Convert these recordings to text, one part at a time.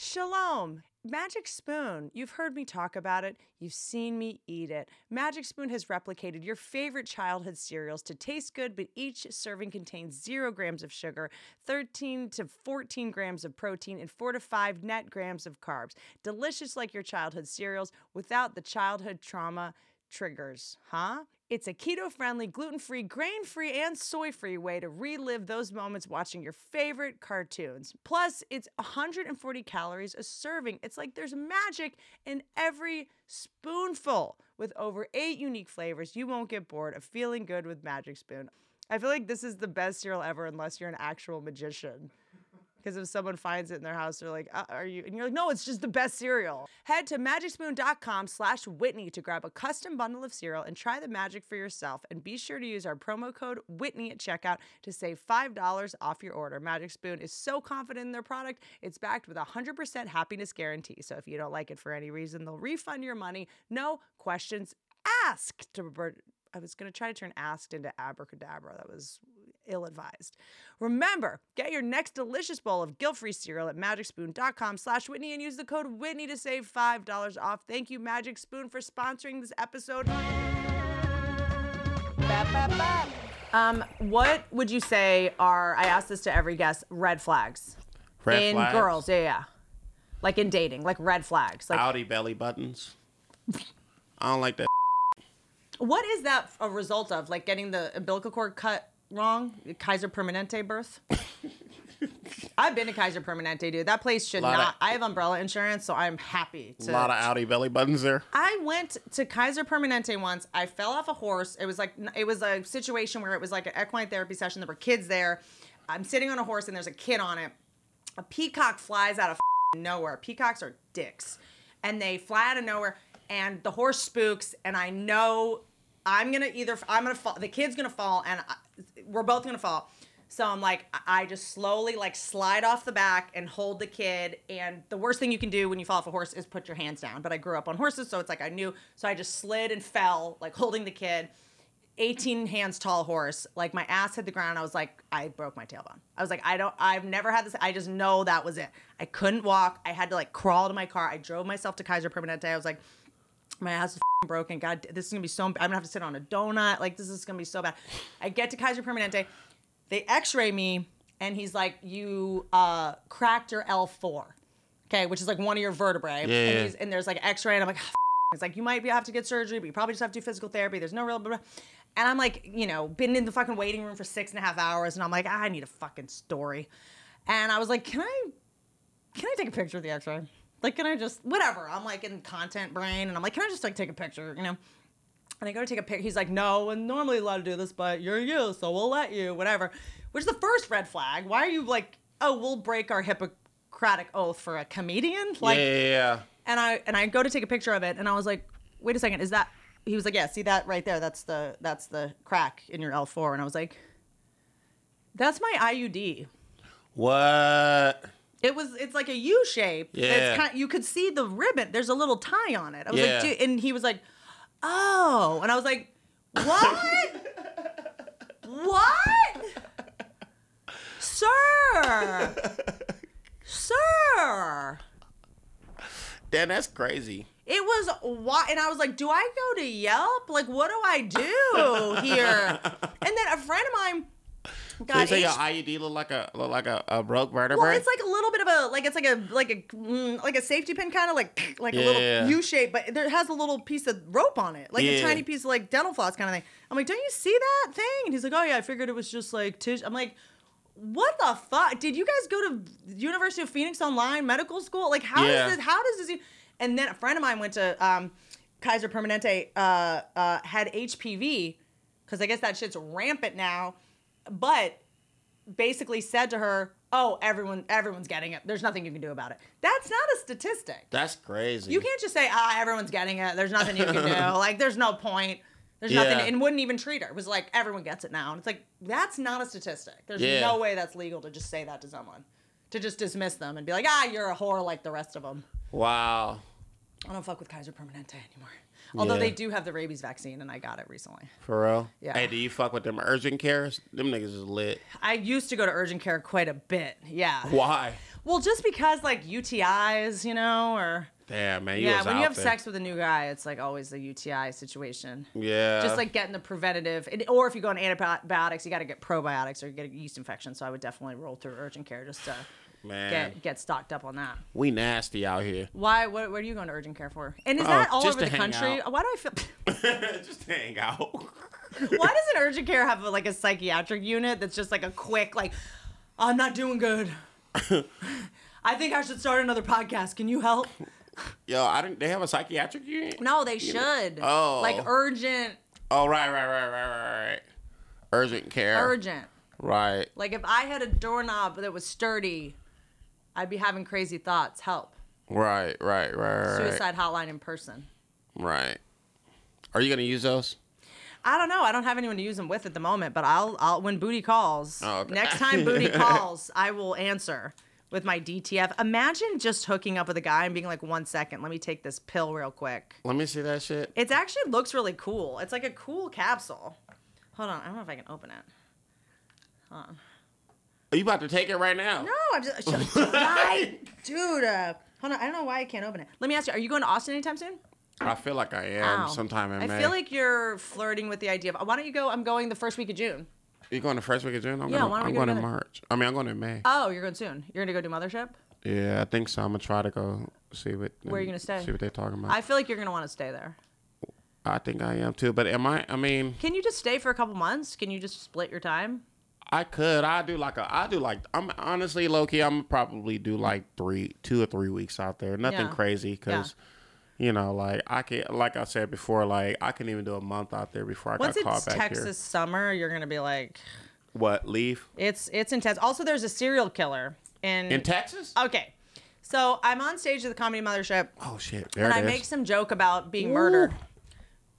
Shalom. Magic Spoon. You've heard me talk about it. You've seen me eat it. Magic Spoon has replicated your favorite childhood cereals to taste good, but each serving contains zero grams of sugar, 13 to 14 grams of protein, and four to five net grams of carbs. Delicious like your childhood cereals without the childhood trauma triggers, huh? It's a keto friendly, gluten free, grain free, and soy free way to relive those moments watching your favorite cartoons. Plus, it's 140 calories a serving. It's like there's magic in every spoonful. With over eight unique flavors, you won't get bored of feeling good with Magic Spoon. I feel like this is the best cereal ever unless you're an actual magician. Because if someone finds it in their house, they're like, uh, "Are you?" And you're like, "No, it's just the best cereal." Head to magicspoon.com/whitney to grab a custom bundle of cereal and try the magic for yourself. And be sure to use our promo code Whitney at checkout to save five dollars off your order. Magic Spoon is so confident in their product; it's backed with a hundred percent happiness guarantee. So if you don't like it for any reason, they'll refund your money. No questions asked. I was to try to turn asked into abracadabra. That was ill advised. Remember, get your next delicious bowl of guilt-free cereal at magicspoon.com slash Whitney and use the code Whitney to save $5 off. Thank you, Magic Spoon, for sponsoring this episode. Um, what would you say are, I ask this to every guest, red flags? Red in flags? girls, yeah, yeah. Like in dating, like red flags. Like outie belly buttons. I don't like that. What is that a result of? Like getting the umbilical cord cut wrong? Kaiser Permanente birth? I've been to Kaiser Permanente, dude. That place should Lot of- not. I have umbrella insurance, so I'm happy A to. lot of outie belly buttons there. I went to Kaiser Permanente once. I fell off a horse. It was like it was a situation where it was like an equine therapy session. There were kids there. I'm sitting on a horse and there's a kid on it. A peacock flies out of nowhere. Peacocks are dicks, and they fly out of nowhere. And the horse spooks, and I know I'm gonna either I'm gonna fall. The kid's gonna fall, and I, we're both gonna fall. So I'm like, I just slowly like slide off the back and hold the kid. And the worst thing you can do when you fall off a horse is put your hands down. But I grew up on horses, so it's like I knew. So I just slid and fell, like holding the kid. 18 hands tall horse. Like my ass hit the ground. I was like, I broke my tailbone. I was like, I don't, I've never had this. I just know that was it. I couldn't walk. I had to like crawl to my car. I drove myself to Kaiser Permanente. I was like, my ass is f***ing broken. God, this is gonna be so. I'm gonna have to sit on a donut. Like this is gonna be so bad. I get to Kaiser Permanente. They X-ray me, and he's like, "You uh, cracked your L4, okay, which is like one of your vertebrae." Yeah. And, he's, and there's like X-ray, and I'm like, "It's like you might be have to get surgery, but you probably just have to do physical therapy. There's no real." Blah, blah. And I'm like, you know, been in the fucking waiting room for six and a half hours, and I'm like, I need a fucking story. And I was like, can I can I take a picture of the x-ray? Like, can I just, whatever. I'm like in content brain and I'm like, can I just like take a picture, you know? And I go to take a picture. He's like, no, and normally allowed to do this, but you're you, so we'll let you, whatever. Which is the first red flag. Why are you like, oh, we'll break our Hippocratic oath for a comedian? Like, yeah, yeah, yeah. and I and I go to take a picture of it, and I was like, wait a second, is that? He was like, yeah, see that right there? That's the that's the crack in your L4, and I was like, that's my IUD. What? It was. It's like a U shape. Yeah. It's kind, you could see the ribbon. There's a little tie on it. I was Yeah. like, dude, and he was like, oh, and I was like, what? what? Sir, sir. Damn, that's crazy. It was why, and I was like, "Do I go to Yelp? Like, what do I do here?" and then a friend of mine So you your H- IUD look like a look like a, a broke vertebrae? well, it's like a little bit of a like it's like a like a mm, like a safety pin kind of like like a Yeah. little U shape, but there has a little piece of rope on it, like a tiny piece of like dental floss kind of thing. I'm like, "Don't you see that thing?" And he's like, "Oh yeah, I figured it was just like tissue." I'm like. What the fuck? Did you guys go to University of Phoenix Online Medical School? Like, how Yeah. does this? How does this? And then a friend of mine went to um, Kaiser Permanente, uh, uh, had HPV, because I guess that shit's rampant now. But basically said to her, oh, everyone everyone's getting it. There's nothing you can do about it. That's not a statistic. That's crazy. You can't just say, ah, everyone's getting it. There's nothing you can do. like, there's no point. There's Yeah. nothing, and wouldn't even treat her. It was like, everyone gets it now. And it's like, that's not a statistic. There's Yeah. no way that's legal to just say that to someone, to just dismiss them and be like, ah, you're a whore like the rest of them. Wow. I don't fuck with Kaiser Permanente anymore. Although Yeah. they do have the rabies vaccine, and I got it recently. For real? Yeah. Hey, do you fuck with them urgent cares? Them niggas is lit. I used to go to urgent care quite a bit. Yeah. Why? Well, just because like UTIs, you know, or Damn, man. You yeah, was when you have there. sex with a new guy, it's like always the UTI situation. Yeah. just like getting the preventative, and, or if you go on antibiotics, you got to get probiotics or you get a yeast infection. So I would definitely roll through urgent care just to man. get get stocked up on that. we nasty out here. Why? What, what are you going to urgent care for? And is Oh, that all over the country? out. Why do I feel? Just hang out. Why doesn't urgent care have like a psychiatric unit that's just like a quick like, I'm not doing good. I think I should start another podcast. Can you help? Yo, I didn't. They have a psychiatric unit. No, they should. Oh. Like urgent, Oh, right, right, right, right, right, right. Urgent care. urgent. Right. Like if I had a doorknob that was sturdy, I'd be having crazy thoughts. Help. Right, right, right, right. Suicide hotline in person. Right. Are you gonna use those? I don't know. I don't have anyone to use them with at the moment, but I'll, I'll when Booty calls. Oh, okay. Next time Booty calls, I will answer with my DTF. Imagine just hooking up with a guy and being like, one second, let me take this pill real quick. Let me see that shit. It actually looks really cool. It's like a cool capsule. Hold on, I don't know if I can open it. Are you about to take it right now? No, I'm just, I, dude. Uh, hold on, I don't know why I can't open it. Let me ask you: Are you going to Austin anytime soon? I feel like I am Ow. sometime in May. I May. feel like you're flirting with the idea of. Why don't you go? I'm going the first week of June. you going the first week of June. I'm Yeah, going. why don't we I'm go going in together? March. I mean, I'm going in May. Oh, you're going soon. You're gonna go do Mothership. yeah, I think so. I'm gonna try to go see what. Where are you gonna stay? See what they're talking about. I feel like you're gonna want to stay there. I think I am too. But am I? I mean, Can you just stay for a couple months? Can you just split your time? I could. I do like a. I do like. I'm honestly low key. I'm probably do like three, two or three weeks out there. Nothing Yeah. crazy because. You know, like I can, like I said before, like I can even do a month out there before I Once got called it's back Texas here. summer, you're gonna be like, What leave it's it's intense. Also, there's a serial killer in. in Texas? okay, so I'm on stage at the Comedy Mothership, Oh shit! There and it I is. make some joke about being murdered.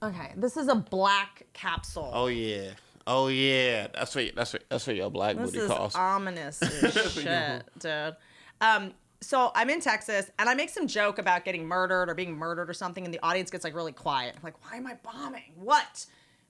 Okay, this is a black capsule. Oh yeah. Oh yeah. That's what. That's what. That's what your black This booty is ominous as shit, dude. Um, so I'm in Texas and I make some joke about getting murdered or being murdered or something, and the audience gets like really quiet. I'm like, why am I bombing? What?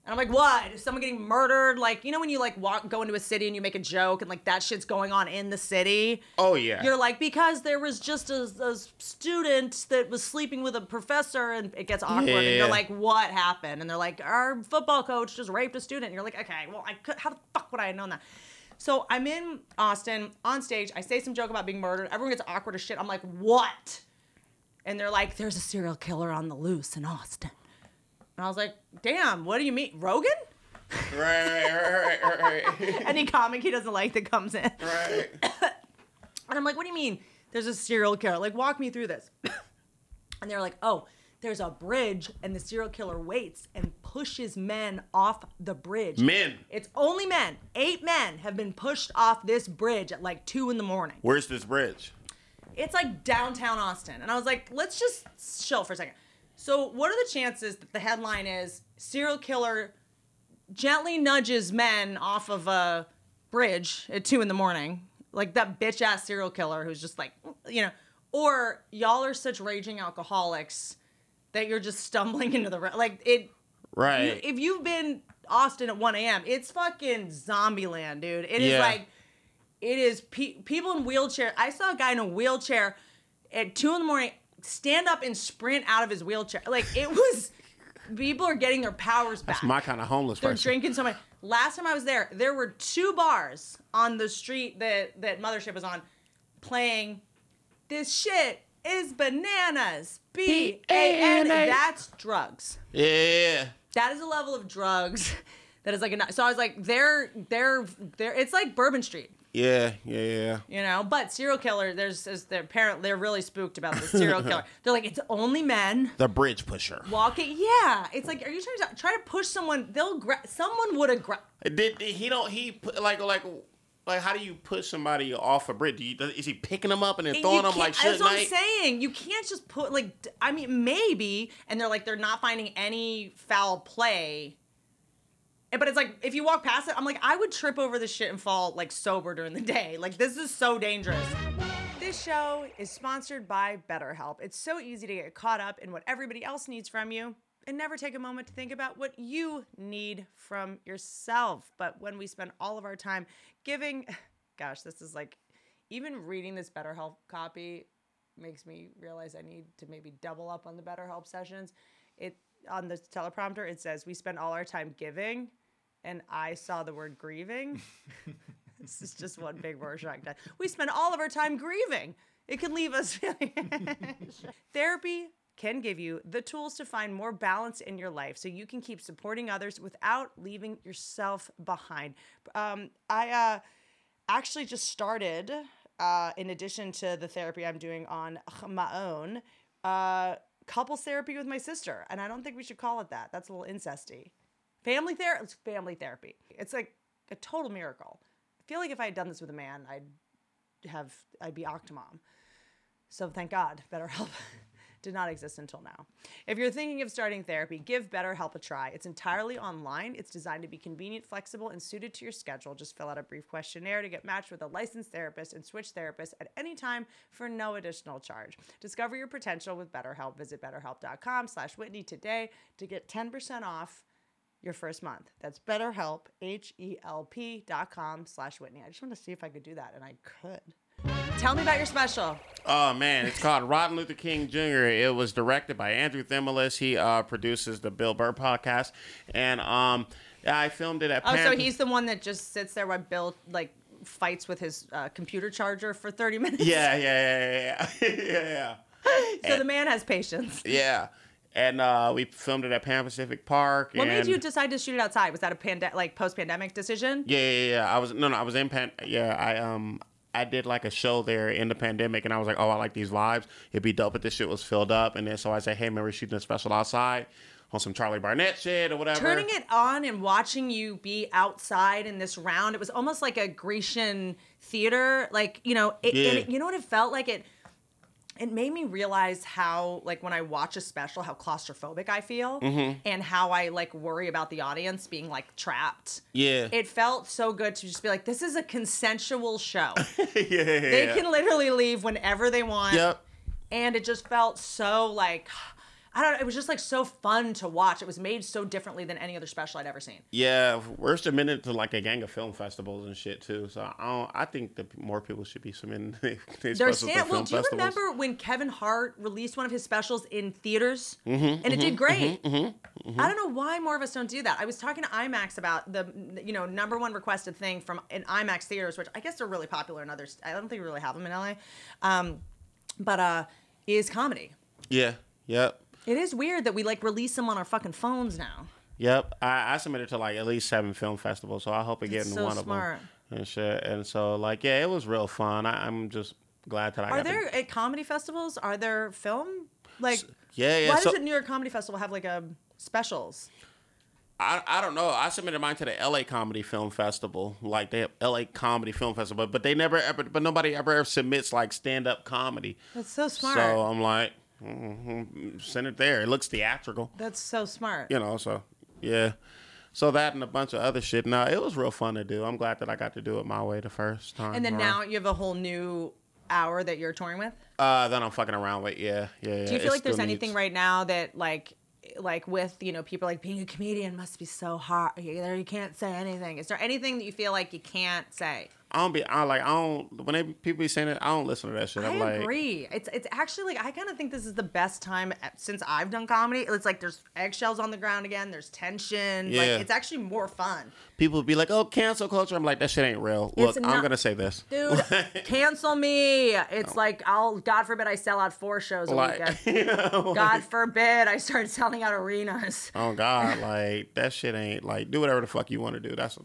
And I'm like, what? Is someone getting murdered? Like, you know, when you like walk, go into a city and you make a joke and like that shit's going on in the city. oh yeah. You're like, because there was just a, a student that was sleeping with a professor and it gets awkward. And Yeah. you're like, what happened? And they're like, our football coach just raped a student. And you're like, okay, well, I could, how the fuck would I have known that? So I'm in Austin on stage. I say some joke about being murdered. Everyone gets awkward as shit. I'm like, what? And they're like, there's a serial killer on the loose in Austin. And I was like, damn, what do you mean? Rogan? right, right, right, right, right. Any comic he doesn't like that comes in. right. And I'm like, what do you mean there's a serial killer? Like, walk me through this. and they're like, oh, there's a bridge, and the serial killer waits and pushes men off the bridge. Men. It's only men. Eight men have been pushed off this bridge at like two in the morning. Where's this bridge? It's like downtown Austin. And I was like, let's just chill for a second. So, what are the chances that the headline is serial killer gently nudges men off of a bridge at two in the morning? Like that bitch ass serial killer who's just like, you know, or y'all are such raging alcoholics that you're just stumbling into the, ra- like, it, you- Right. if you've been Austin at 1 a.m., it's fucking zombie land, dude. It is Yeah. like, it is pe- people in wheelchair. I saw a guy in a wheelchair at two in the morning stand up and sprint out of his wheelchair. Like it was, people are getting their powers back. That's my kind of homeless They're person. drinking so much. Last time I was there, there were two bars on the street that that Mothership was on, playing. This shit is bananas. B A N. B-A-N-A. That's drugs Yeah. that is a level of drugs that is like a so I was like they're they're they're it's like Bourbon Street Yeah. Yeah. Yeah. you know but serial killer there's, there's their parent they're really spooked about the serial killer they're like it's only men The bridge pusher. walking yeah it's like are you trying to try to push someone they'll grab someone would have grabbed Did, did he don't he like like like how do you push somebody off a bridge? Do you, is he picking them up and then throwing them like That's shit what I'm night? saying. You can't just put like I mean maybe, and they're like they're not finding any foul play. But it's like if you walk past it, I'm like I would trip over this shit and fall like sober during the day. Like this is so dangerous. This show is sponsored by BetterHelp. It's so easy to get caught up in what everybody else needs from you and never take a moment to think about what you need from yourself. But when we spend all of our time giving, gosh, this is like even reading this BetterHelp copy makes me realize I need to maybe double up on the BetterHelp sessions. It on the teleprompter it says we spend all our time giving, and I saw the word grieving. this is just one big Rorschach test. We spend all of our time grieving. It can leave us feeling. Therapy can give you the tools to find more balance in your life so you can keep supporting others without leaving yourself behind. Um, I uh, actually just started, uh, in addition to the therapy I'm doing on my own, uh, couples therapy with my sister. And I don't think we should call it that. That's a little incesty. Family therapy. It's family therapy. It's like a total miracle. I feel like if I had done this with a man, I'd have I'd be Octomom. So thank God, BetterHelp did not exist until now. If you're thinking of starting therapy, give BetterHelp a try. It's entirely online. It's designed to be convenient, flexible, and suited to your schedule. Just fill out a brief questionnaire to get matched with a licensed therapist and switch therapists at any time for no additional charge. Discover your potential with BetterHelp. Visit betterhelp.com slash Whitney today to get 10% off your first month. That's BetterHelp, H-E-L-P dot com slash Whitney. I just want to see if I could do that, and I could. Tell me about your special. Oh man, it's called Rotten Luther King Jr. It was directed by Andrew Thimilis. He uh, produces the Bill Burr podcast, and um, I filmed it at. Oh, so he's the one that just sits there while Bill like fights with his uh, computer charger for 30 minutes? Yeah, yeah, yeah, yeah, yeah, yeah. So the man has patience. yeah. And uh, we filmed it at Pan Pacific Park. What made you decide to shoot it outside? Was that a pande- like post-pandemic decision? Yeah, yeah, yeah. I was no, no. I was in pan. Yeah, I um, I did like a show there in the pandemic, and I was like, oh, I like these vibes. It'd be dope if this shit was filled up. And then so I said, hey, man, we're shooting a special outside on some Charlie Barnett shit or whatever. Turning it on and watching you be outside in this round, it was almost like a Grecian theater. Like, you know, it, and Yeah. it- you know what it felt like? It it made me realize how like when I watch a special, how claustrophobic I feel Mm-hmm. and how I like worry about the audience being like trapped. Yeah. It felt so good to just be like, this is a consensual show. yeah, yeah, yeah. They can literally leave whenever they want. Yep. And it just felt so like I don't know, it was just like so fun to watch. It was made so differently than any other special I'd ever seen. Yeah, we're submitted to like a gang of film festivals and shit too. So I don't. I think that more people should be submitting their specials to stand, well, film do you festivals. remember when Kevin Hart released one of his specials in theaters Mm-hmm, and it did great? I don't know why more of us don't do that. I was talking to IMAX about the you know number one requested thing from in IMAX theaters, which I guess are really popular in others. I don't think we really have them in LA, um, but uh, is comedy. Yeah. Yep. It is weird that we like release them on our fucking phones now. Yep. I, I submitted to like at least seven film festivals, so I hope I get in so one smart. of them and shit. And so like yeah, it was real fun. I, I'm just glad that I Are there to, at comedy festivals? Are there film like? yeah yeah. Why so, doesn't New York Comedy Festival have like a specials? I, I don't know. I submitted mine to the LA Comedy Film Festival, like the LA Comedy Film Festival, but they never ever, but nobody ever submits like stand up comedy. That's so smart. So I'm like, send it there. It looks theatrical, That's so smart. you know. So yeah. So that and a bunch of other shit. Now it was real fun to do. I'm glad that I got to do it my way the first time. And then around. now you have a whole new hour that you're touring with. uh, then I'm fucking around with yeah, yeah. yeah. Do you feel It like there's anything right now that like like with you know people like being a comedian must be so hard you, you can't say anything is there anything that you feel like you can't say I don't be. I like. I don't. When they, people be saying it, I don't listen to that shit. i I'm like, agree it's it's actually like i kind of think this is the best time eh, since i've done comedy it's like there's eggshells on the ground again there's tension Yeah. like it's actually more fun people be like, "Oh, cancel culture." I'm like, that shit ain't real. Look, I'm gonna say this, dude cancel me it's like i'll god forbid i sell out four shows a like, weekend you know, god forbid i start selling out arenas Oh God, like that shit ain't like do whatever the fuck you want to do. That's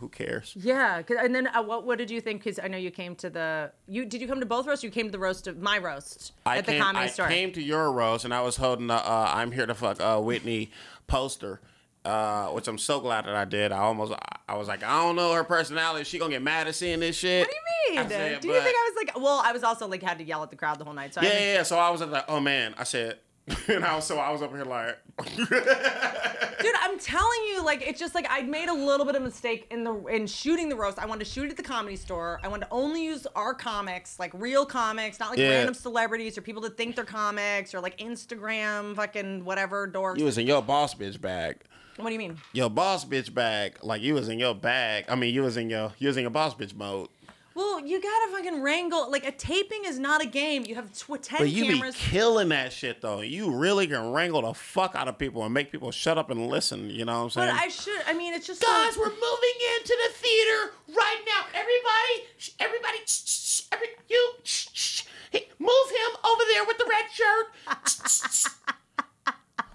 who cares. Yeah, and then uh, what what did you think? Because I know you came to the you did you come to both roasts? Or you came to the roast of my roast I at the came, comedy I store. I came to your roast and I was holding the uh, "I'm here to fuck uh, Whitney" poster, uh, which I'm so glad that I did. I almost, I was like, I don't know her personality. She gonna get mad at seeing this shit? What do you mean? Said, do you but- think I was like? Well, I was also like had to yell at the crowd the whole night. So Yeah, think- yeah, yeah. So I was like, oh man. I said, and I was so I was up here like, Dude, I'm telling you, like it's just like I made a little bit of mistake in the in shooting the roast. I wanted to shoot at the comedy store. I wanted to only use our comics, like real comics, not like Yeah. random celebrities or people that think they're comics or like Instagram fucking whatever dorks. you was in your boss bitch bag. what do you mean? Your boss bitch bag, like you was in your bag. I mean, you was in your, you was in your boss bitch mode. Well, you gotta fucking wrangle. Like a taping is not a game. You have tw- ten But you cameras. be killing that shit though. You really can wrangle the fuck out of people and make people shut up and listen. You know what I'm saying? but? I should. I mean, it's just Guys, so, we're moving into the theater right now. Everybody, shh, everybody, shh, shh, shh, every, you, shh, shh. Hey, move him over there with the red shirt.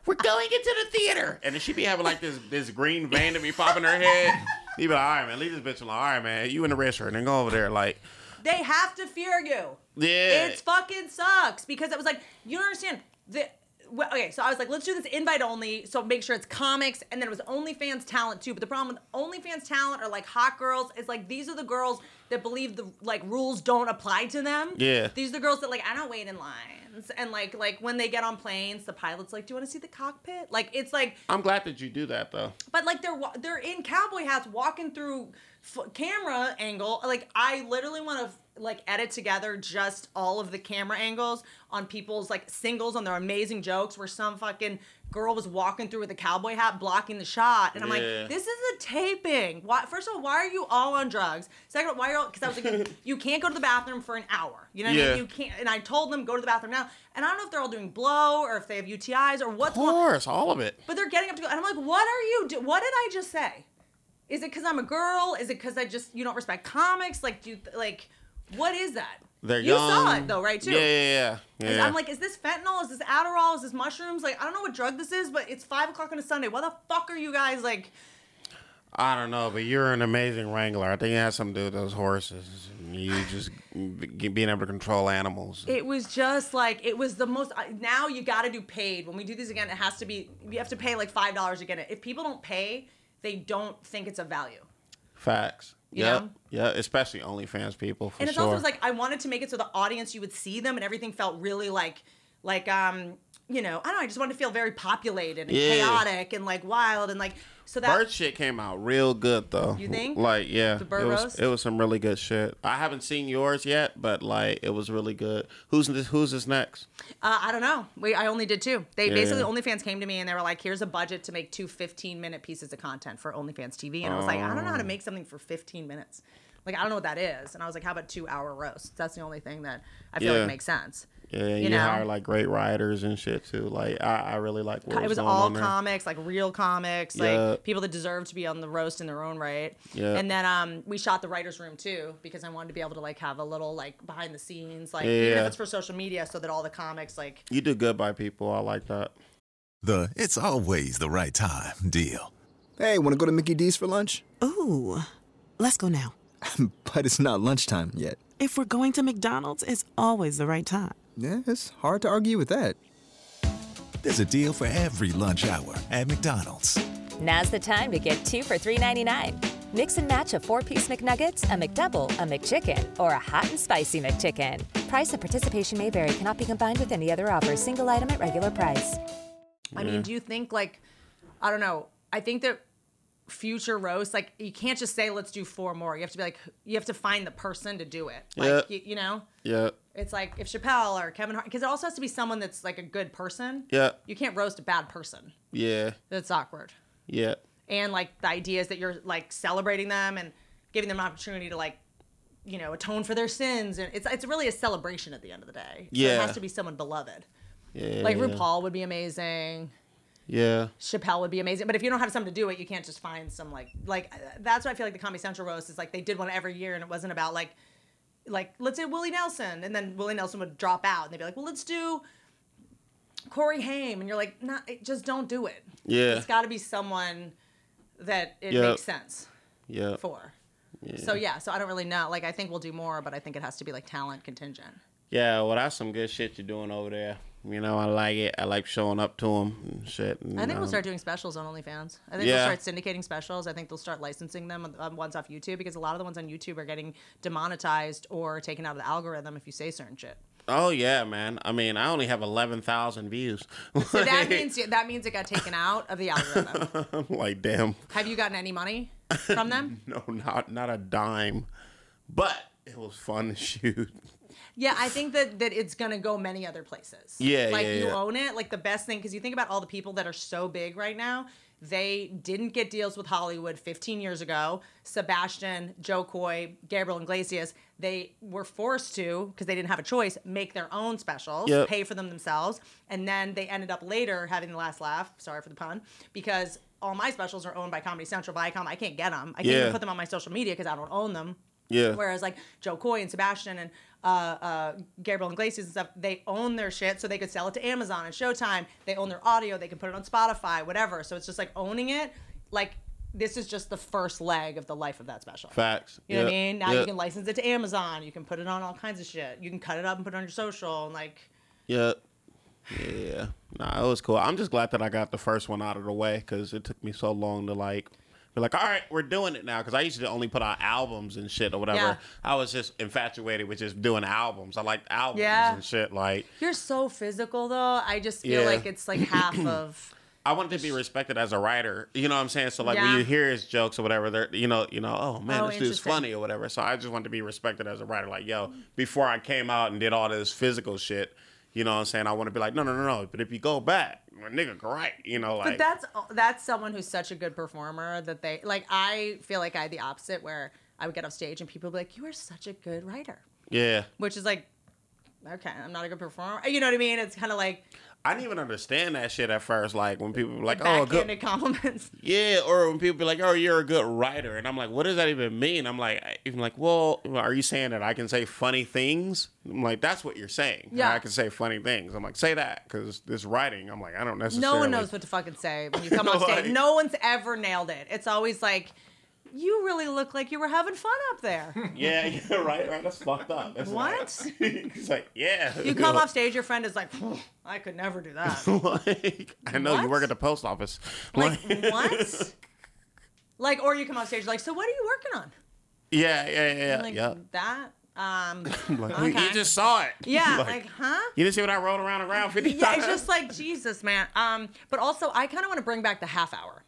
We're going into the theater. And then she be having like this this green vein to be popping her head. You be like, all right, man, leave this bitch alone. All right, man, you in the red shirt. And then go over there. Like, they have to fear you. yeah. It's fucking sucks because it was like you don't understand the. Well, okay, so I was like, let's do this invite only, so make sure it's comics, and then it was OnlyFans talent too. But the problem with OnlyFans talent or like hot girls is like these are the girls that believe the like rules don't apply to them. Yeah. These are the girls that like I don't wait in lines, and like like when they get on planes, the pilot's like, do you want to see the cockpit? Like it's like I'm glad that you do that though. but like they're wa- they're in cowboy hats walking through f- camera angle. Like I literally want to like edit together just all of the camera angles on people's like singles on their amazing jokes where some fucking girl was walking through with a cowboy hat blocking the shot and I'm Yeah. like this is a taping. Why first of all, why are you all on drugs? Second of all, why are you all cuz I was like you can't go to the bathroom for an hour. You know what I mean? You can't and I told them go to the bathroom now. And I don't know if they're all doing blow or if they have UTIs or Of what's going course, all of it. but they're getting up to go, and I'm like, what are you do? What did I just say? Is it because I'm a girl? Is it because I just you don't respect comics? Like, do you like, what is that? They're you young. saw it though, right? Too. Yeah, yeah, yeah. Yeah. I'm like, is this fentanyl? Is this Adderall? Is this mushrooms? Like, I don't know what drug this is, but it's five o'clock on a Sunday. Why the fuck are you guys like? I don't know, but you're an amazing wrangler. I think it has something to do with those horses. You just being able to control animals. It was just like it was the most. Now you got to do paid. When we do these again, it has to be. You have to pay like five dollars to get it. If people don't pay, they don't think it's of value. Facts. You yeah, know? yeah, especially OnlyFans people for and it's sure. also like I wanted to make it so the audience you would see them and everything felt really like like um you know I don't know I just wanted to feel very populated and Yeah. chaotic and like wild and like so that Bird shit came out real good though. You think? Like yeah, The bird it was roast? it was some really good shit. I haven't seen yours yet, but like it was really good. Who's this? Who's this next? uh, I don't know we I only did two they Yeah. basically OnlyFans came to me and they were like here's a budget to make two 15 minute pieces of content for OnlyFans TV and I was like I don't know how to Oh. make something for 15 minutes like I don't know what that is and I was like how about two hour roasts that's the only thing that I feel Yeah. like makes sense Yeah, you, You know? hire like great writers and shit too. Like I, I really like. What it was going all on comics, like real comics, Yeah. like people that deserve to be on the roast in their own right. Yeah. And then um, we shot the writers' room too because I wanted to be able to like have a little like behind the scenes, like even if it's for social media, so that all the comics like. You do good by people. I like that. The it's always the right time deal. Hey, want to go to Mickey D's for lunch? Ooh, let's go now. But it's not lunchtime yet. If we're going to McDonald's, it's always the right time. Yeah, it's hard to argue with that. There's a deal for every lunch hour at McDonald's. Now's the time to get two for $3.99. Mix and match a four piece McNuggets, a McDouble, a McChicken, or a hot and spicy McChicken. Price and participation may vary, cannot be combined with any other offer, single item at regular price. I mean, do you think like, I don't know. I think that future roasts like you can't just say let's do four more. You have to be like you have to find the person to do it. Like Yeah. you, you know. Yeah, It's like if Chappelle or Kevin Hart, because it also has to be someone that's like a good person. yeah, You can't roast a bad person. yeah, That's awkward. yeah. And like the idea is that you're like celebrating them and giving them an opportunity to like, you know, atone for their sins, and it's it's really a celebration at the end of the day. So it has to be someone beloved. Yeah, Like yeah. RuPaul would be amazing. Yeah, Chappelle would be amazing. But if you don't have something to do it, you can't just find some like like uh, that's why I feel like the Comedy Central roast is like they did one every year and it wasn't about like like let's say Willie Nelson and then Willie Nelson would drop out and they'd be like, well let's do Corey Haim and you're like, not it, just don't do it. Yeah. it's got to be someone that it Yep. makes sense yeah. for. Yeah. So yeah, so I don't really know. Like I think we'll do more, but I think it has to be like talent contingent. Yeah, well, that's some good shit you're doing over there. You know, I like it. I like showing up to them and shit. and, I think we'll um, start doing specials on OnlyFans. I think Yeah. they'll start syndicating specials. I think they'll start licensing them on- on ones off YouTube because a lot of the ones on YouTube are getting demonetized or taken out of the algorithm if you say certain shit. Oh yeah, man. I mean, I only have eleven thousand views. So that means that means it got taken out of the algorithm. Like, damn. Have you gotten any money from them? No, not not a dime. But it was fun to shoot. Yeah, I think that that it's gonna go many other places. Yeah, like yeah, you yeah. own it. Like the best thing because you think about all the people that are so big right now. They didn't get deals with Hollywood 15 years ago. Sebastian, Jo Koy, Gabriel Iglesias, they were forced to, because they didn't have a choice, make their own specials, Yep. pay for them themselves. And then they ended up later having the last laugh. Sorry for the pun. Because all my specials are owned by Comedy Central, Viacom. I can't get them. I can't Yeah. even put them on my social media because I don't own them. Yeah. Whereas like Jo Koy and Sebastian and uh, uh, Gabriel Iglesias and stuff, they own their shit, so they could sell it to Amazon and Showtime. They own their audio, they can put it on Spotify, whatever. So it's just like owning it. Like this is just the first leg of the life of that special. Facts. You know what I mean? Now yeah, you can license it to Amazon. You can put it on all kinds of shit. You can cut it up and put it on your social and like. Yeah. Yeah. Nah, it was cool. I'm just glad that I got the first one out of the way because it took me so long to like be like, all right, we're doing it now. Because I used to only put out albums and shit or whatever. Yeah. I was just infatuated with just doing albums. I liked albums Yeah. and shit. Like, You're so physical though. I just feel Yeah. like it's like half of. I wanted to be respected as a writer. You know what I'm saying? So like when you hear his jokes or whatever, they're you know, you know, oh man, Oh, this dude's funny or whatever. So I just wanted to be respected as a writer. Like, yo, before I came out and did all this physical shit, you know what I'm saying? I want to be like, no, no, no, no. But if you go back, my nigga, great. You know, like But that's that's someone who's such a good performer that they like. I feel like I had the opposite where I would get off stage and people would be like, "You are such a good writer," yeah. which is like, okay, I'm not a good performer. You know what I mean? It's kind of like I didn't even understand that shit at first. Like when people were like, oh, good. compliments. Yeah, or when people be like, "Oh, you're a good writer," and I'm like, "What does that even mean?" I'm like, even like, "Well, are you saying that I can say funny things?" I'm like, "That's what you're saying." Yeah. I can say funny things. I'm like, "Say that," because this writing. I'm like, I don't necessarily. No one knows what to fucking say when you come on stage. Like- No one's ever nailed it. It's always like, you really look like you were having fun up there. Yeah, yeah, right, right. That's fucked up. That's What? Like, it's like, yeah. You come off stage, your friend is like, I could never do that. like, I know you work at the post office. Like what? Like, or you come off stage like, so what are you working on? Yeah, yeah, yeah, yeah. Like yeah. that. Um, Like, okay. You just saw it. yeah, like, huh? You didn't see what I rolled around around 50 Yeah, times? it's just like Jesus, man. Um, but also, I kind of want to bring back the half hour.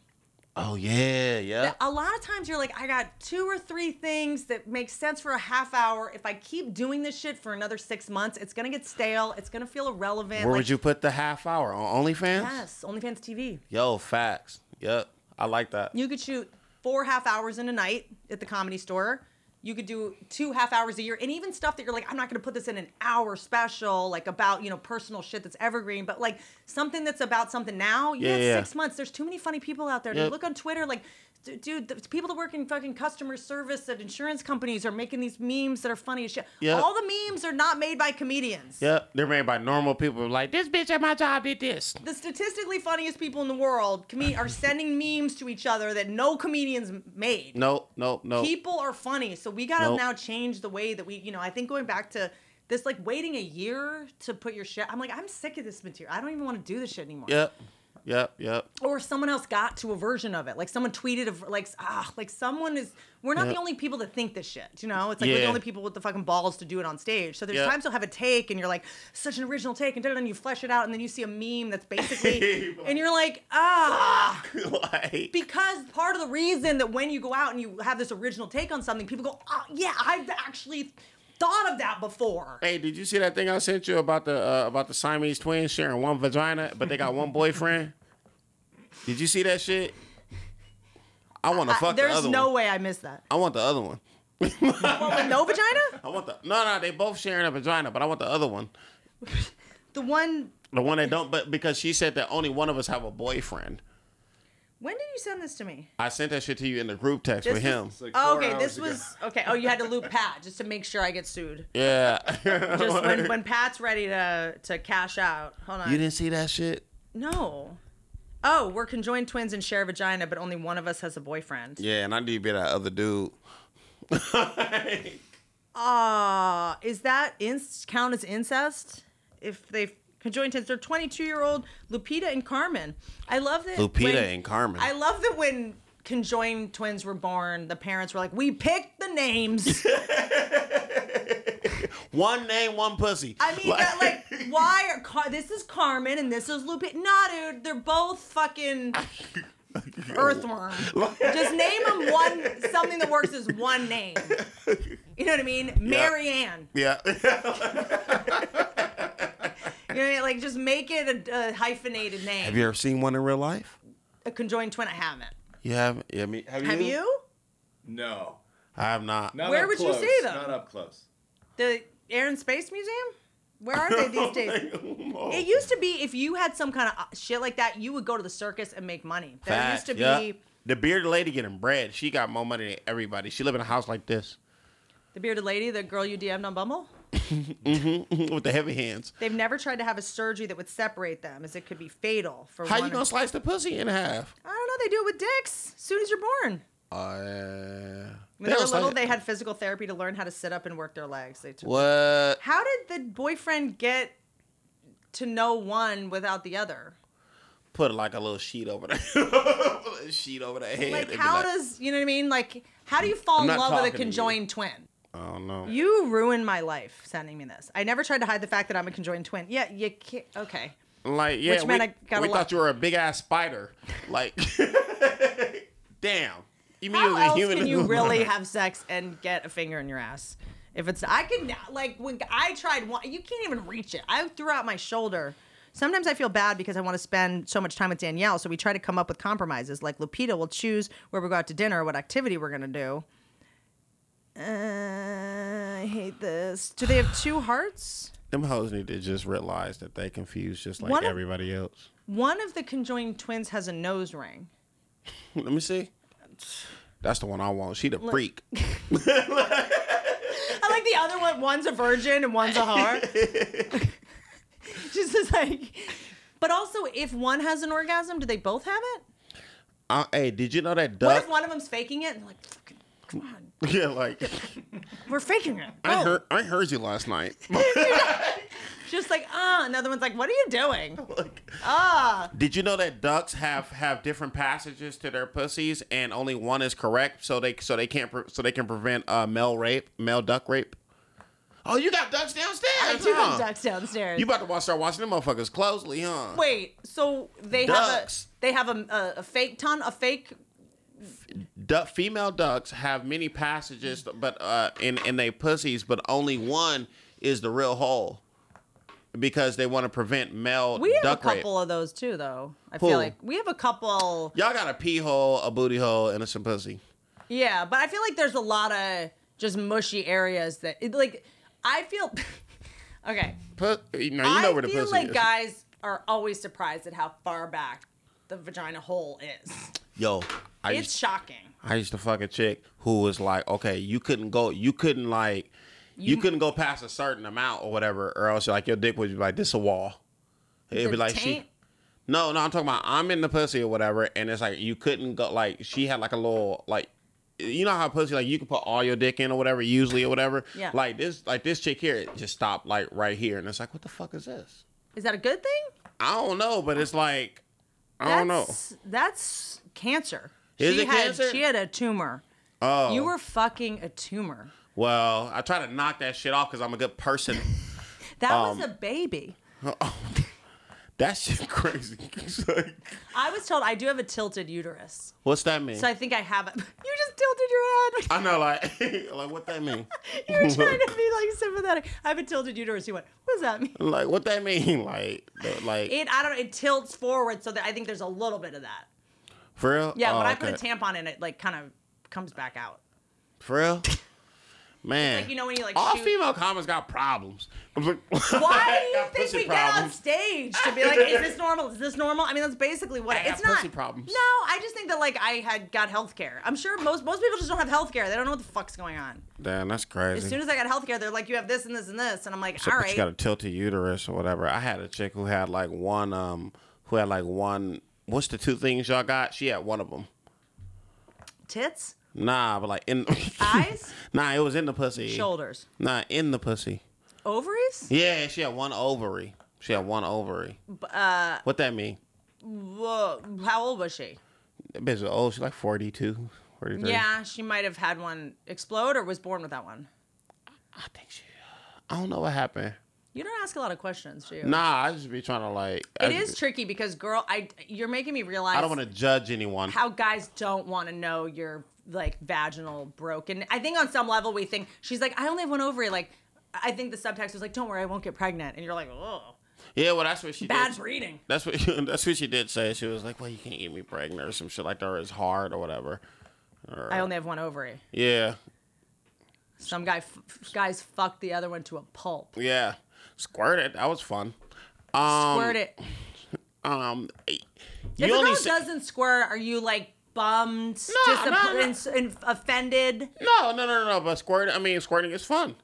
Oh, yeah, yeah. A lot of times, you're like, I got two or three things that make sense for a half hour. If I keep doing this shit for another six months, it's gonna get stale. It's gonna feel irrelevant. Where like, would you put the half hour? On OnlyFans? Yes, OnlyFans TV. Yo, facts. Yep. I like that. You could shoot four half hours in a night at the comedy store. You could do two half hours a year, and even stuff that you're like, I'm not gonna put this in an hour special, like about you know personal shit that's evergreen, but like something that's about something now. You Yeah, yeah. six months. There's too many funny people out there. Yep. Look on Twitter, like, dude, the people that work in fucking customer service at insurance companies are making these memes that are funny as shit. Yep. All the memes are not made by comedians. Yep. They're made by normal people. Like, this bitch at my job did this. The statistically funniest people in the world com- are sending memes to each other that no comedians made. No, no, no. people are funny so we gotta Nope. now change the way that we you know i think going back to this like waiting a year to put your shit i'm like i'm sick of this material i don't even want to do this shit anymore Yep. Yep. Yep. or someone else got to a version of it like someone tweeted of like ah like someone is we're not Yep. the only people that think this shit you know it's like we're the only people with the fucking balls to do it on stage so there's Yep. times you'll have a take and you're like such an original take and then you flesh it out and then you see a meme that's basically and you're like ah like, because part of the reason that when you go out and you have this original take on something, people go, oh, yeah, I've actually thought of that before. hey, did you see that thing I sent you about the uh, about the Siamese twins sharing one vagina, but they got one boyfriend? Did you see that shit? I want to I- fuck the there's other no one. way I missed that. I want the other one. What, with no vagina? I want the no, no. They both sharing a vagina, but I want the other one. The one. The one that don't, but because she said that only one of us have a boyfriend. When did you send this to me? I sent that shit to you in the group text This with him. It's like Oh, four okay, this ago. was okay. Oh, you had to loop Pat just to make sure I get sued. Yeah. Just when, when Pat's ready to to cash out. Hold on. you didn't see that shit? No. Oh, we're conjoined twins and share a vagina, but only one of us has a boyfriend. Yeah, and I need to be that other dude. Ah, is that inc- count as incest? If they Conjoined twins. They're 22 year old Lupita and Carmen. I love that. Lupita when- and Carmen. I love that when conjoined twins were born, the parents were like, "We picked the names." one name, one pussy. I mean, that, like, why are Car- this is Carmen and this is Lupita? Nah, dude, they're both fucking earthworm. Just name them one something that works as one name. You know what I mean? Marianne. yeah. You know what I mean? Like, just make it a, a hyphenated name. have you ever seen one in real life? a conjoined twin? I haven't. You have. Yeah, me. Have you? Have you? No. I have not. Not Where up would you close. see them? Not up close. The Air and Space Museum? Where are they these days? It used to be if you had some kind of uh, shit like that, you would go to the circus and make money. There Facts, used to yeah. be the bearded lady getting bread. She got more money than everybody. She live in a house like this the bearded lady, the girl you DM'd on Bumble. With the heavy hands. They've never tried to have a surgery that would separate them, as it could be fatal for How you gonna slice the pussy in half? I don't know. They do it with dicks as soon as you're born. Uh, When they were little, they had physical therapy to learn how to sit up and work their legs. They took what? How did the boyfriend get to know one without the other? Put like a little sheet over the sheet over the head. Like, how like, does you know what I mean? Like, how do you fall I'm in love with a talking to you. conjoined twin? I don't know. You ruined my life sending me this. I never tried to hide the fact that I'm a conjoined twin. Yeah, you can't. Okay. Like, yeah, Which we, meant I gotta we let- thought you were a big ass spider. Like, damn. You mean How was a else human? can you really have sex and get a finger in your ass? If it's, I can like when I tried one, you can't even reach it. I threw out my shoulder. Sometimes I feel bad because I want to spend so much time with Danielle, so we try to come up with compromises. Like Lupita will choose where we go out to dinner, what activity we're gonna do. Uh, I hate this. Do they have two hearts? Them hoes need to just realize that they confused just like One of- everybody else. One of the conjoined twins has a nose ring. Let me see. That's the one I want. She the freak. I like the other one. One's a virgin and one's a whore. Just as like, but also if one has an orgasm, do they both have it? Uh, hey, did you know that What duck? if one of them's faking it? And they're like, "Fucking, come on, yeah, like we're faking it. I Go." heard, I heard you last night. Just like, ah. Another one's like, what are you doing? Like, Ah. Did you know that ducks have have different passages to their pussies, and only one is correct, so they so they can't pre- so they can prevent uh, male rape, male duck rape. Oh, you got ducks downstairs. I do huh? have ducks downstairs. You about to start watching them motherfuckers closely, huh? Wait, so they Ducks. have a they have a, a, a fake ton, a fake. Female ducks have many passages, but uh, in in their pussies, but only one is the real hole, because they want to prevent male We have a couple rape. of those too, though. I Who? feel like we have a couple. Y'all got a pee hole, a booty hole, and a some pussy. Yeah, but I feel like there's a lot of just mushy areas that it, like I feel okay. Put, you know, you know I where the feel pussy like is. guys are always surprised at how far back the vagina hole is. Yo, I it's used, shocking. I used to fuck a chick who was like, okay, you couldn't go, you couldn't like, you, couldn't go past a certain amount or whatever, or else like your dick would be like, this a wall. It'd be like taint? she. No, no, I'm talking about I'm in the pussy or whatever, and it's like you couldn't go like she had like a little like. You know how pussy like you can put all your dick in or whatever usually or whatever. Yeah. Like this, like this chick here, just stopped like right here, and it's like, what the fuck is this? Is that a good thing? I don't know, but it's like, I don't know. That's- cancer. Is she it had cancer? she had a tumor. Oh, You were fucking a tumor. Well, I try to knock that shit off because I'm a good person. That Um, was a baby. that shit crazy. It's like, I was told I do have a tilted uterus. What's that mean? So I think I have it. You just tilted your head. I know, like, like what that mean? You were trying to be like sympathetic. I have a tilted uterus. You went, what does that mean? like what that mean? Like, like It I don't know, it tilts forward so that I think there's a little bit of that. for real? Yeah, Oh, when I put a tampon in it, like kind of comes back out. For real? Man, Like you know when you like all shoot. female comics got problems. I'm like, Why do you think we get on stage to be like, is this normal? Is this normal? I mean, that's basically what I it's not. problems. No, I just think that like I had got health care. I'm sure most most people just don't have health care. They don't know what the fuck's going on. Damn, that's crazy. As soon as I got health care, they're like, you have this and this and this, and I'm like, So, all right. you got a tilted uterus or whatever. I had a chick who had like one, um, who had like one. What's the two things y'all got? She had one of them. Tits, Nah, but like in eyes, nah, it was in the pussy. shoulders, Nah, in the pussy. ovaries. Yeah, she had one ovary. She had one ovary. Uh, what that mean? whoa, how old was she? That bitch is old. She's like 42, 43. Yeah, she might have had one explode or was born with that one. I think she. I don't know what happened. You don't ask a lot of questions, do you? Nah, I just be trying to like. It is be- tricky because, girl, I you're making me realize I don't want to judge anyone. how guys don't want to know your like vaginal broken. I think on some level we think she's like, I only have one ovary. Like, I think the subtext was like, don't worry, I won't get pregnant, and you're like, oh, yeah, well, that's what she bad did. breeding. That's what that's what she did say. She was like, "Well, you can't get me pregnant or some shit like that, or it's hard or whatever." Or, I only have one ovary. yeah, Some guy, f- guys fucked the other one to a pulp. yeah, squirted. That was fun. Um, Squirt it. Um, you If a girl doesn't squirt, are you like bummed, No, disappointed, no, and offended? no, no, no, no. But squirting. I mean, squirting is fun.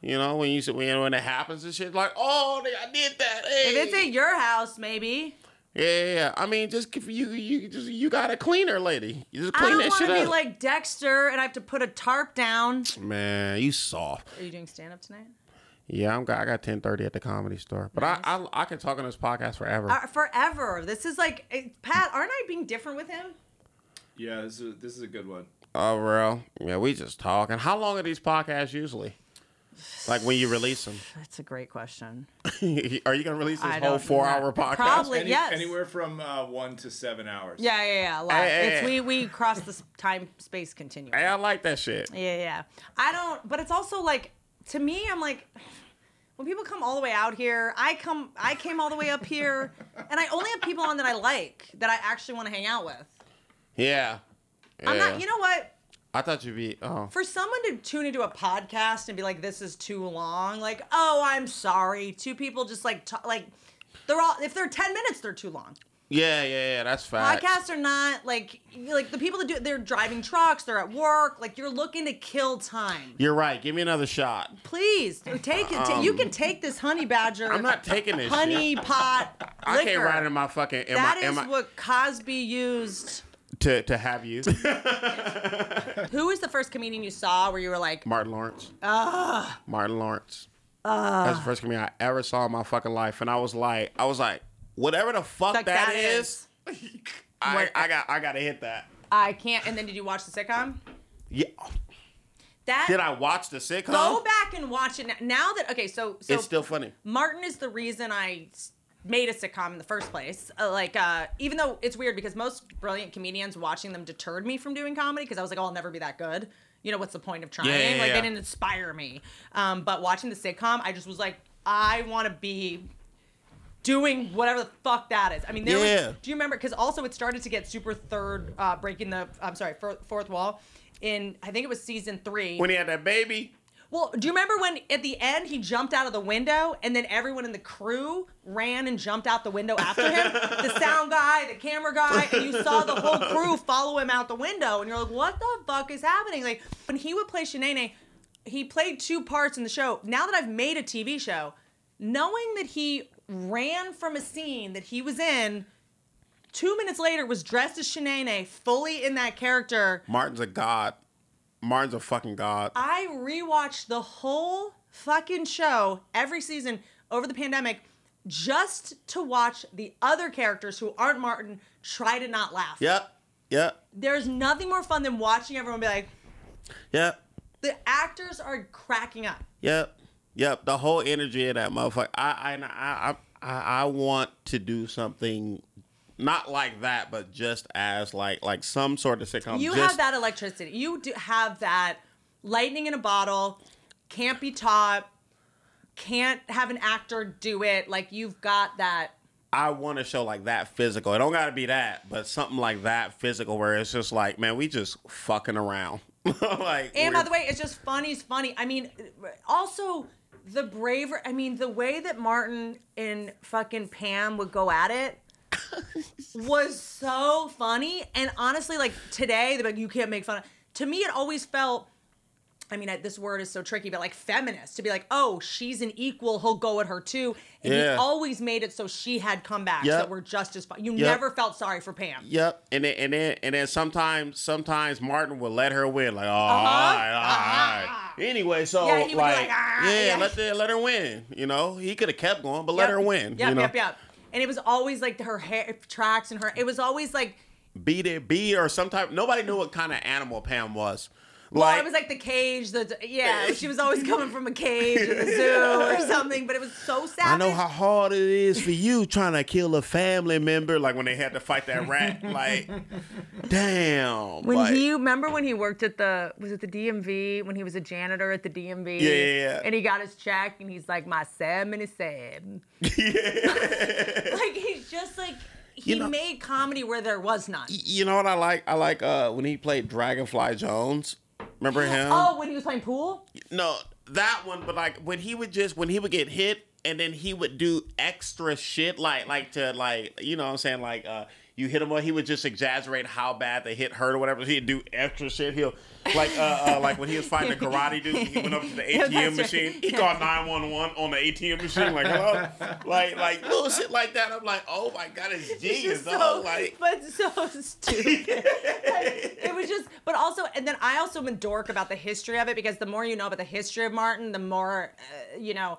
You know, when you when when it happens and shit, like, oh, I did that. Hey. If it's at your house, maybe. yeah, yeah, yeah. I mean, just if you you just you got a cleaner, lady. You just I clean don't want to be up. like Dexter and I have to put a tarp down. Man, you soft. Are you doing stand up tonight? Yeah, I'm. got- I got ten thirty at the comedy store, but I, I I can talk on this podcast forever. Uh, forever. This is like eh, Pat. Aren't I being different with him? Yeah, this is this is a good one. Oh, real? Yeah, we just talking. How long are these podcasts usually? Like when you release them? That's a great question. are you gonna release this I whole don't four-hour podcast? Probably. Any, yes. Anywhere from uh, one to seven hours. Yeah, yeah, yeah. A lot. Hey, hey, it's, hey. we we cross the time space continuum. Hey, I like that shit. Yeah, yeah. I don't, but it's also like to me, I'm like, when people come all the way out here, I come, I came all the way up here, and I only have people on that I like that I actually want to hang out with. Yeah. I'm not, you know what? I thought you'd be. Oh, For someone to tune into a podcast and be like, "This is too long," like, "Oh, I'm sorry," two people just like, t- like, they're all if they're ten minutes, they're too long. yeah, yeah, yeah. That's facts. Podcasts are not like like the people that do. They're driving trucks. They're at work. Like you're looking to kill time. You're right. Give me another shot. Please take it. ta- you can take this honey badger. Um, I'm not taking this honey shit. pot. I liquor. can't ride in my fucking. In That my, is my, what Cosby used. To to have you, Who was the first comedian you saw where you were like, Martin Lawrence. Ah. Martin Lawrence. Ah. That's the first comedian I ever saw in my fucking life, and I was like, I was like, whatever the fuck Like, that that is, I, What- I got I gotta hit that. I can't? And then did you watch the sitcom? Yeah. That Did I watch the sitcom? go back and watch it now, now that okay. So so it's still funny. Martin is the reason I s- made a sitcom in the first place. Uh, like, uh, even though it's weird because most brilliant comedians watching them deterred me from doing comedy because I was like, oh, I'll never be that good. You know, what's the point of trying? Yeah, yeah, like, yeah. they didn't inspire me. Um, but watching the sitcom, I just was like, I want to be doing whatever the fuck that is. I mean, there Yeah. was. Do you remember? Because also it started to get super third, uh, breaking the. I'm sorry, fourth wall. In I think it was season three. When he had that baby. Well, do you remember when at the end he jumped out of the window and then everyone in the crew ran and jumped out the window after him? the sound guy, the camera guy, and you saw the whole crew follow him out the window and you're like, what the fuck is happening? Like when he would play Sheneneh, he played two parts in the show. Now that I've made a TV show, knowing that he ran from a scene that he was in, two minutes later was dressed as Sheneneh, fully in that character. Martin's a god. Martin's a fucking god. I rewatched the whole fucking show every season over the pandemic just to watch the other characters who aren't Martin try to not laugh. Yep. Yep. There's nothing more fun than watching everyone be like, Yep. the actors are cracking up. Yep. Yep. The whole energy of that motherfucker. I I I I, I want to do something not like that, but just as like like some sort of sitcom. You just, have that electricity. You do have that lightning in a bottle, can't be taught, can't have an actor do it. Like you've got that. I want a show like that physical. It don't gotta be that, but something like that physical where it's just like, man, we just fucking around. like And by the way, it's just funny. It's funny. I mean, also the braver. I mean, the way that Martin and fucking Pam would go at it was so funny. And honestly, like today, they're like, you can't make fun of. To me, it always felt I mean, I, this word is so tricky, but like feminist to be like, oh, she's an equal, he'll go at her too. And he always made it so she had comebacks Yep. that were just as fun. You Yep. never felt sorry for Pam. Yep, and then and then and then sometimes sometimes Martin would let her win, like oh, all Uh-huh. right, all right. Anyway, so Yeah, he would be like, like, "Ah," yeah, yeah. let the, let her win. You know, he could have kept going, but let her win. Yep, you know, yep, yep. And it was always like her hair tracks and her. It was always like. beat it, beat or some type. Nobody knew what kind of animal Pam was. Well, Like, it was like the cage. The yeah, she was always coming from a cage or the zoo or something. But it was so sad. I know how hard it is for you trying to kill a family member. Like when they had to fight that rat. like, damn. When like, he remember when he worked at the was it the DMV when he was a janitor at the DMV? Yeah, yeah, yeah. And he got his check and he's like, my salmon is Sam. yeah. Like he's just like he You know- made comedy where there was none. You know what I like? I like uh when he played Dragonfly Jones. Remember him? Oh, when he was playing pool? No, that one. But like when he would just when he would get hit and then he would do extra shit like like to like you know what I'm saying like uh you hit him or he would just exaggerate how bad the hit hurt or whatever. He'd do extra shit. He'll like uh, uh like when he was fighting the karate dude, he went up to the ATM machine. He called nine one one on the ATM machine. Like hello, like like little shit like that. I'm like, oh my god, it's It's genius. just so, like but so stupid. it was just, but also, and then I also am a dork about the history of it because the more you know about the history of Martin, the more, uh, you know,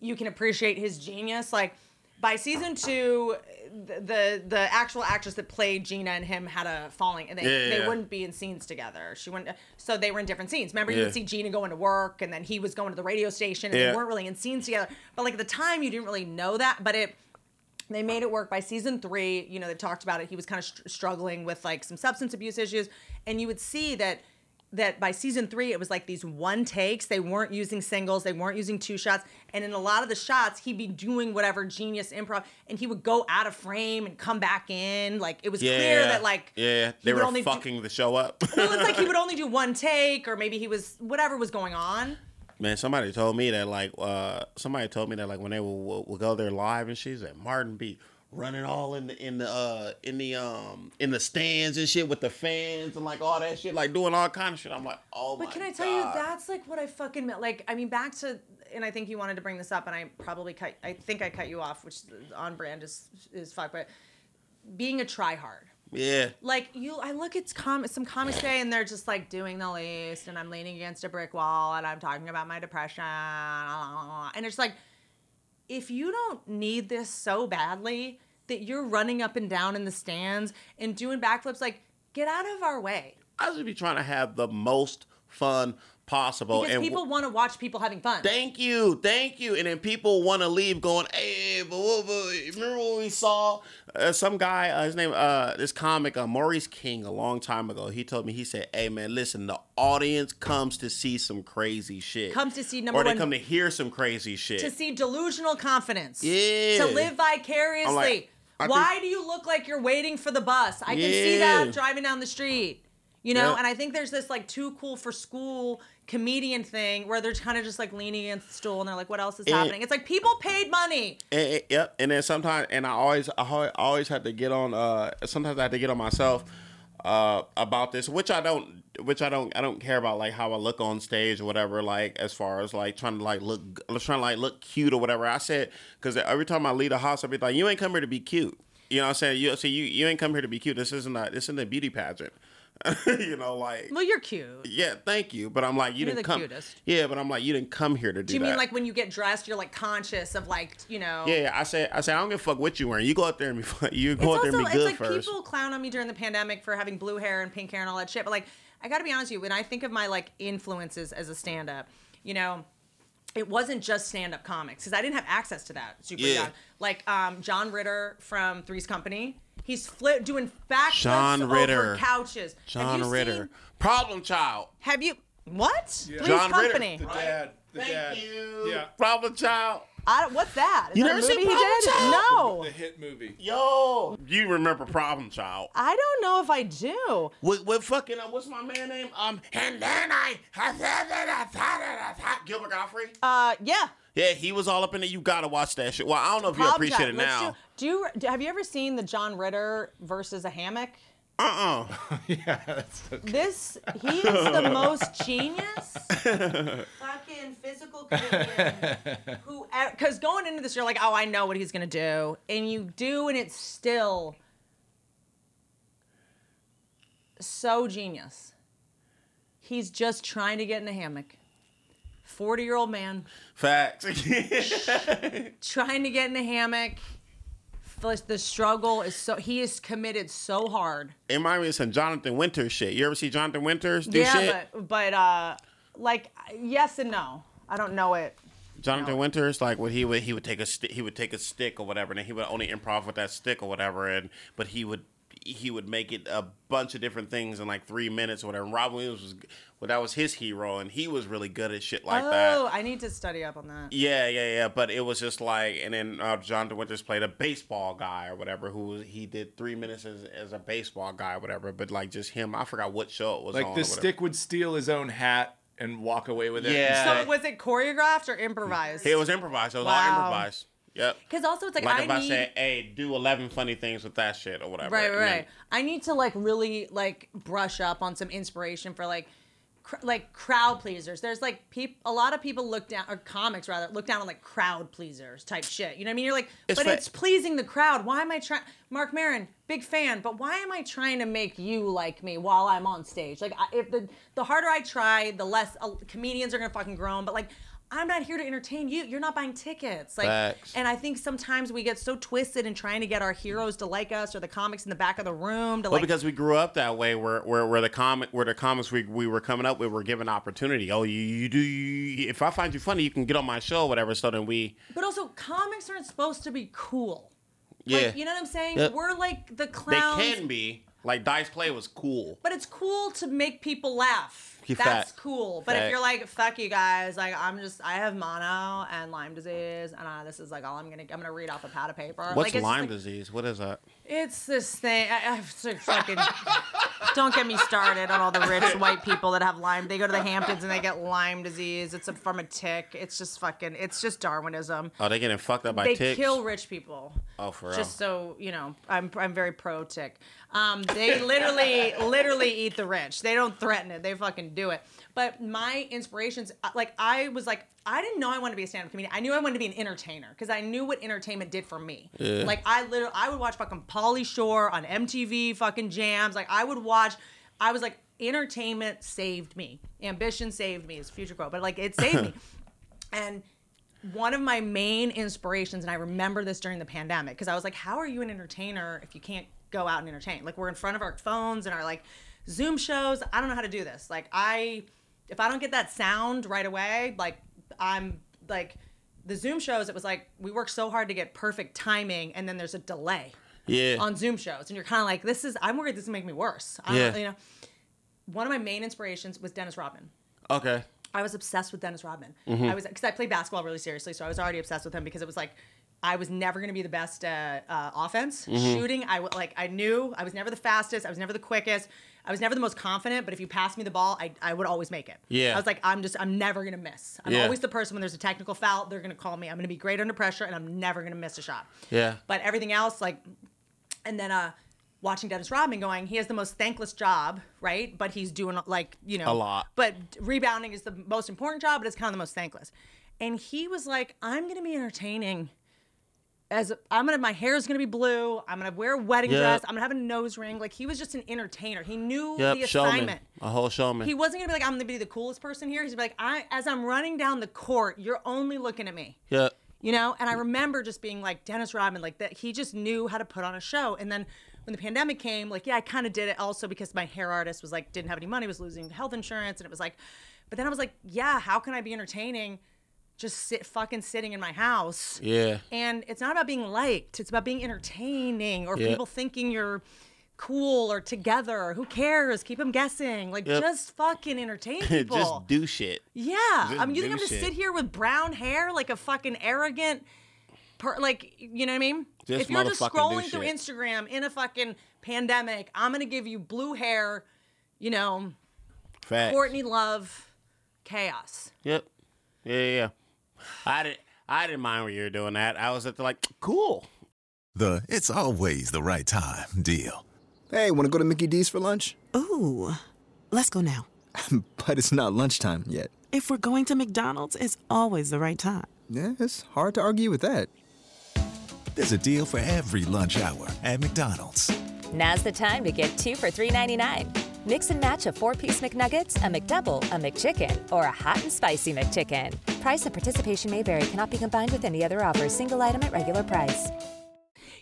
you can appreciate his genius. Like by season two, the the, actual actress that played Gina and him had a falling, and they, Yeah, they yeah. wouldn't be in scenes together. She wouldn't, so they were in different scenes. Remember, you Yeah. would see Gina going to work, and then he was going to the radio station, and Yeah. they weren't really in scenes together. But like at the time, you didn't really know that, but it they made it work by season three you know they talked about it he was kind of str- struggling with like some substance abuse issues and you would see that that by season three it was like these one takes. They weren't using singles. They weren't using two shots. And in a lot of the shots he'd be doing whatever genius improv and he would go out of frame and come back in. Like it was yeah, clear that like yeah, they were only do- fucking the show up. well it's like he would only do one take or maybe he was whatever was going on. Man, somebody told me that like uh somebody told me that like when they will, go there live and she's at Martin be running all in the in the uh in the um in the stands and shit with the fans and like all that shit, like doing all kind of shit. I'm like, oh my But can I tell God. you, that's like what I fucking meant. Like, I mean, back to, and I think you wanted to bring this up, and I probably cut. I think I cut you off, which on brand is is fuck. But being a tryhard, Yeah. like you, I look at com- some comics today, and they're just like doing the least, and I'm leaning against a brick wall, and I'm talking about my depression, and it's like, if you don't need this so badly that you're running up and down in the stands and doing backflips, like get out of our way. I should be trying to have the most fun possible. Because and people want to watch people having fun. Thank you, thank you. And then people want to leave going, hey, but, remember what we saw? Uh, some guy, uh, his name, uh, this comic, uh, Maurice King, a long time ago, he told me, he said, hey, man, listen, the audience comes to see some crazy shit. Comes to see, number one, Or they one- come to hear some crazy shit. to see delusional confidence. Yeah. To live vicariously. Like, Why think- do you look like you're waiting for the bus? I can see that driving down the street. You know, Yeah. and I think there's this like too cool for school comedian thing where they're kind of just like leaning against the stool and they're like, what else is And- happening? It's like people paid money. And, and- yep. And then sometimes, and I always, I always- had to get on. Uh, sometimes I had to get on myself uh, about this, which I don't, which I don't, I don't care about like how I look on stage or whatever. Like as far as like trying to like look, trying to like look cute or whatever. I said because every time I leave a house, I be like, you ain't come here to be cute. You know what I'm saying? You see, you you ain't come here to be cute. This isn't a this isn't a beauty pageant. you know, like Well, you're cute. yeah, thank you, but I'm like you You're didn't the come. cutest. Yeah, but I'm like you didn't come here to do. That. Do you mean that. like when you get dressed, you're like conscious of like, you know. Yeah, yeah, I say, I say, I don't give a fuck what you wearing. You go out there and be, fun- you It's go out there also and be good it's like first. people clown on me during the pandemic for having blue hair and pink hair and all that shit. But like, I got to be honest with you, when I think of my like influences as a stand-up, you know, it wasn't just stand-up comics because I didn't have access to that super Yeah. young. Like um, John Ritter from Three's Company, he's flip doing backflips John over Ritter. couches. Have John you Ritter, seen- problem child. have you what? Three's John Ritter. Company. The dad. The Thank dad. you. Yeah. Problem child. I don't, what's that? Is You that never seen he Problem did? Child? No, The hit movie. Yo, you remember problem child? I don't know if I do. With, with fucking, uh, what's my man name? Um, and then I, Gilbert Gottfried. Uh, yeah. Yeah, he was all up in it. You gotta watch that shit. Well, I don't know if you Problem appreciate Child. it Let's now. Do, do you have you ever seen the John Ritter versus a hammock? Uh oh. yeah, that's okay. This he is the most genius fucking physical comedian who because going into this you're like oh I know what he's gonna do and you do and it's still so genius. He's just trying to get in a hammock. Forty year old man Facts. trying to get in a hammock. The struggle is so he is committed so hard. it reminded me of some Jonathan Winters shit. You ever see Jonathan Winters do yeah, shit? but but uh, like yes and no. I don't know it. Jonathan No. Winters, like what he would he would take a sti- he would take a stick or whatever, and he would only improv with that stick or whatever, and but he would he would make it a bunch of different things in like three minutes or whatever. And Robin Williams was well, that was his hero, and he was really good at shit like oh, that. I need to study up on that. Yeah, yeah, yeah. But it was just like, and then uh, Jonathan Winters played a baseball guy or whatever, who was, he did three minutes as, as a baseball guy or whatever. But like just him, I forgot what show it was. Like or the whatever. stick would steal his own hat and walk away with it. Yeah. So was it choreographed or improvised? It was improvised. It was all Wow. improvised. Yep. Because also it's like, Like I if I need say, "Hey, do eleven funny things with that shit" or whatever. right, and right, then- right. I need to like really like brush up on some inspiration for like. Cr- like crowd pleasers. There's like peop- a lot of people look down or comics rather look down on like crowd pleasers type shit. You know what I mean? You're like, It's but fa- it's pleasing the crowd. Why am I trying? Marc Maron, big fan, but why am I trying to make you like me while I'm on stage? Like, I, if the the harder I try, the less uh, comedians are gonna fucking groan. But like, I'm not here to entertain you. You're not buying tickets. Like, Facts. and I think sometimes we get so twisted in trying to get our heroes to like us or the comics in the back of the room to like Well, like. because we grew up that way, where where, where the comic where the comics we, we were coming up with were given opportunity. Oh, you, you do. You, if I find you funny, you can get on my show, whatever. So then we, but also, comics aren't supposed to be cool. yeah, Like, you know what I'm saying? Yep. We're like the clowns. they can be. Like Dice Clay was cool. But it's cool to make people laugh. He That's fat. cool. But if you're like, fuck you guys, like I'm just, I have mono and Lyme disease, and uh, this is like all I'm gonna, I'm gonna read off a pad of paper. What's like, Lyme like- disease? What is that? It's this thing. I, I fucking. don't get me started on all the rich white people that have Lyme. They go to the Hamptons and they get Lyme disease. It's a, from a tick. It's just fucking. It's just Darwinism. Oh, they getting fucked up by they ticks. They kill rich people. Oh, for real. Just so you know, I'm I'm very pro tick. Um, they literally literally eat the rich. They don't threaten it. They fucking do it. But my inspirations, uh, like I was like, I didn't know I wanted to be a stand-up comedian. I knew I wanted to be an entertainer because I knew what entertainment did for me. Yeah. Like I literally, I would watch fucking Pauly Shore on MTV, fucking jams. Like I would watch. I was like, entertainment saved me. Ambition saved me. Is future quote, but like it saved me. And one of my main inspirations, and I remember this during the pandemic, because I was like, how are you an entertainer if you can't go out and entertain? Like, we're in front of our phones and our like Zoom shows. I don't know how to do this. Like, I, if I don't get that sound right away, like, I'm like, the Zoom shows, it was like, we work so hard to get perfect timing, and then there's a delay yeah. on Zoom shows, and you're kind of like, this is, I'm worried this is make me worse. I Yeah. You know, one of my main inspirations was Dennis Rodman. okay. I was obsessed with Dennis Rodman. Mm-hmm. I was because I played basketball really seriously, so I was already obsessed with him because it was like I was never going to be the best uh, uh, offense Mm-hmm. shooting. I like I knew I was never the fastest. I was never the quickest. I was never the most confident. But if you passed me the ball, I, I would always make it. Yeah. I was like I'm just I'm never going to miss. I'm Yeah. always the person when there's a technical foul, they're going to call me. I'm going to be great under pressure, and I'm never going to miss a shot. Yeah. But everything else, like, and then uh, watching Dennis Rodman going, he has the most thankless job, right? But he's doing like you know A lot. But rebounding is the most important job, but it's kind of the most thankless. And he was like, I'm gonna be entertaining. As I'm gonna, my hair is gonna be blue. I'm gonna wear a wedding Yep. dress. I'm gonna have a nose ring. Like he was just an entertainer. He knew Yep. the Showman. assignment. A whole showman. He wasn't gonna be like, I'm gonna be the coolest person here. He's gonna be like, I, as I'm running down the court, you're only looking at me yeah. you know and i remember just being like dennis rodman like that he just knew how to put on a show and then when the pandemic came like yeah i kind of did it also because my hair artist was like didn't have any money was losing health insurance and it was like but then i was like yeah how can i be entertaining just sit fucking sitting in my house Yeah. and it's not about being liked it's about being entertaining or Yeah. people thinking you're cool or together who cares keep them guessing like Yep. just fucking entertain people Just do shit. yeah, Just I mean, you think I'm gonna shit. sit here with brown hair like a fucking arrogant, per, like you know what I mean? Just if you're just scrolling through shit. Instagram in a fucking pandemic, I'm gonna give you blue hair, you know, Facts. Courtney Love, chaos. Yep. Yeah, yeah. Yeah. I didn't. I didn't mind when you were doing that. I was at the like, cool. The it's always the right time deal. Hey, want to go to Mickey D's for lunch? Ooh, let's go now. but it's not lunchtime yet. If we're going to McDonald's, it's always the right time. Yeah, it's hard to argue with that. There's a deal for every lunch hour at McDonald's. Now's the time to get two for $3.99. Mix and match a four piece McNuggets, a McDouble, a McChicken, or a hot and spicy McChicken. Price and participation may vary, cannot be combined with any other offer, single item at regular price.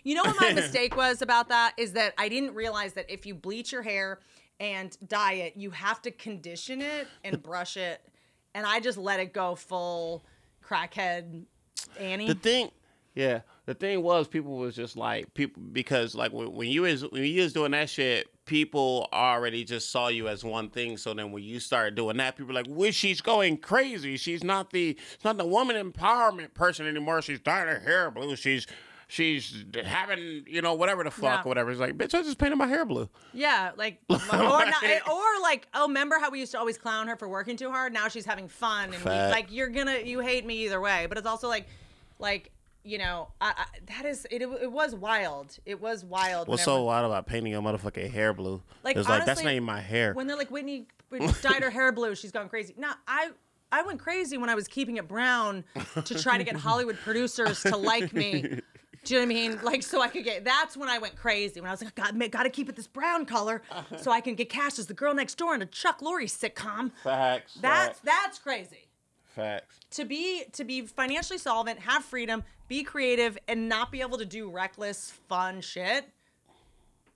You know what my mistake was about that is that I didn't realize that if you bleach your hair and dye it, you have to condition it and brush it. And I just let it go full crackhead Annie. The thing, yeah, the thing was people was just like people because like when, when you was when you was doing that shit, people already just saw you as one thing. So then when you started doing that, people were like, "Well, she's going crazy. She's not the she's not the woman empowerment person anymore. She's dyed her hair blue. She's." She's having, you know, whatever the fuck Yeah. or whatever. It's like, bitch, I just painted my hair blue. Yeah, like or not, or like oh, remember how we used to always clown her for working too hard? Now she's having fun, and we, like you're gonna you hate me either way. But it's also like, like you know, I, I, that is it. It was wild. It was wild. What's whenever- so wild about painting your motherfucking hair blue? Like, it's like that's not even my hair. When they're like Whitney dyed her hair blue, she's gone crazy. No, I I went crazy when I was keeping it brown to try to get Hollywood producers to like me. Do you know what I mean? Like, so I could get. That's when I went crazy. When I was like, God, got to keep it this brown color, so I can get cast as the girl next door in a Chuck Lorre sitcom. Facts. That's facts, that's crazy. Facts. To be to be financially solvent, have freedom, be creative, and not be able to do reckless, fun shit.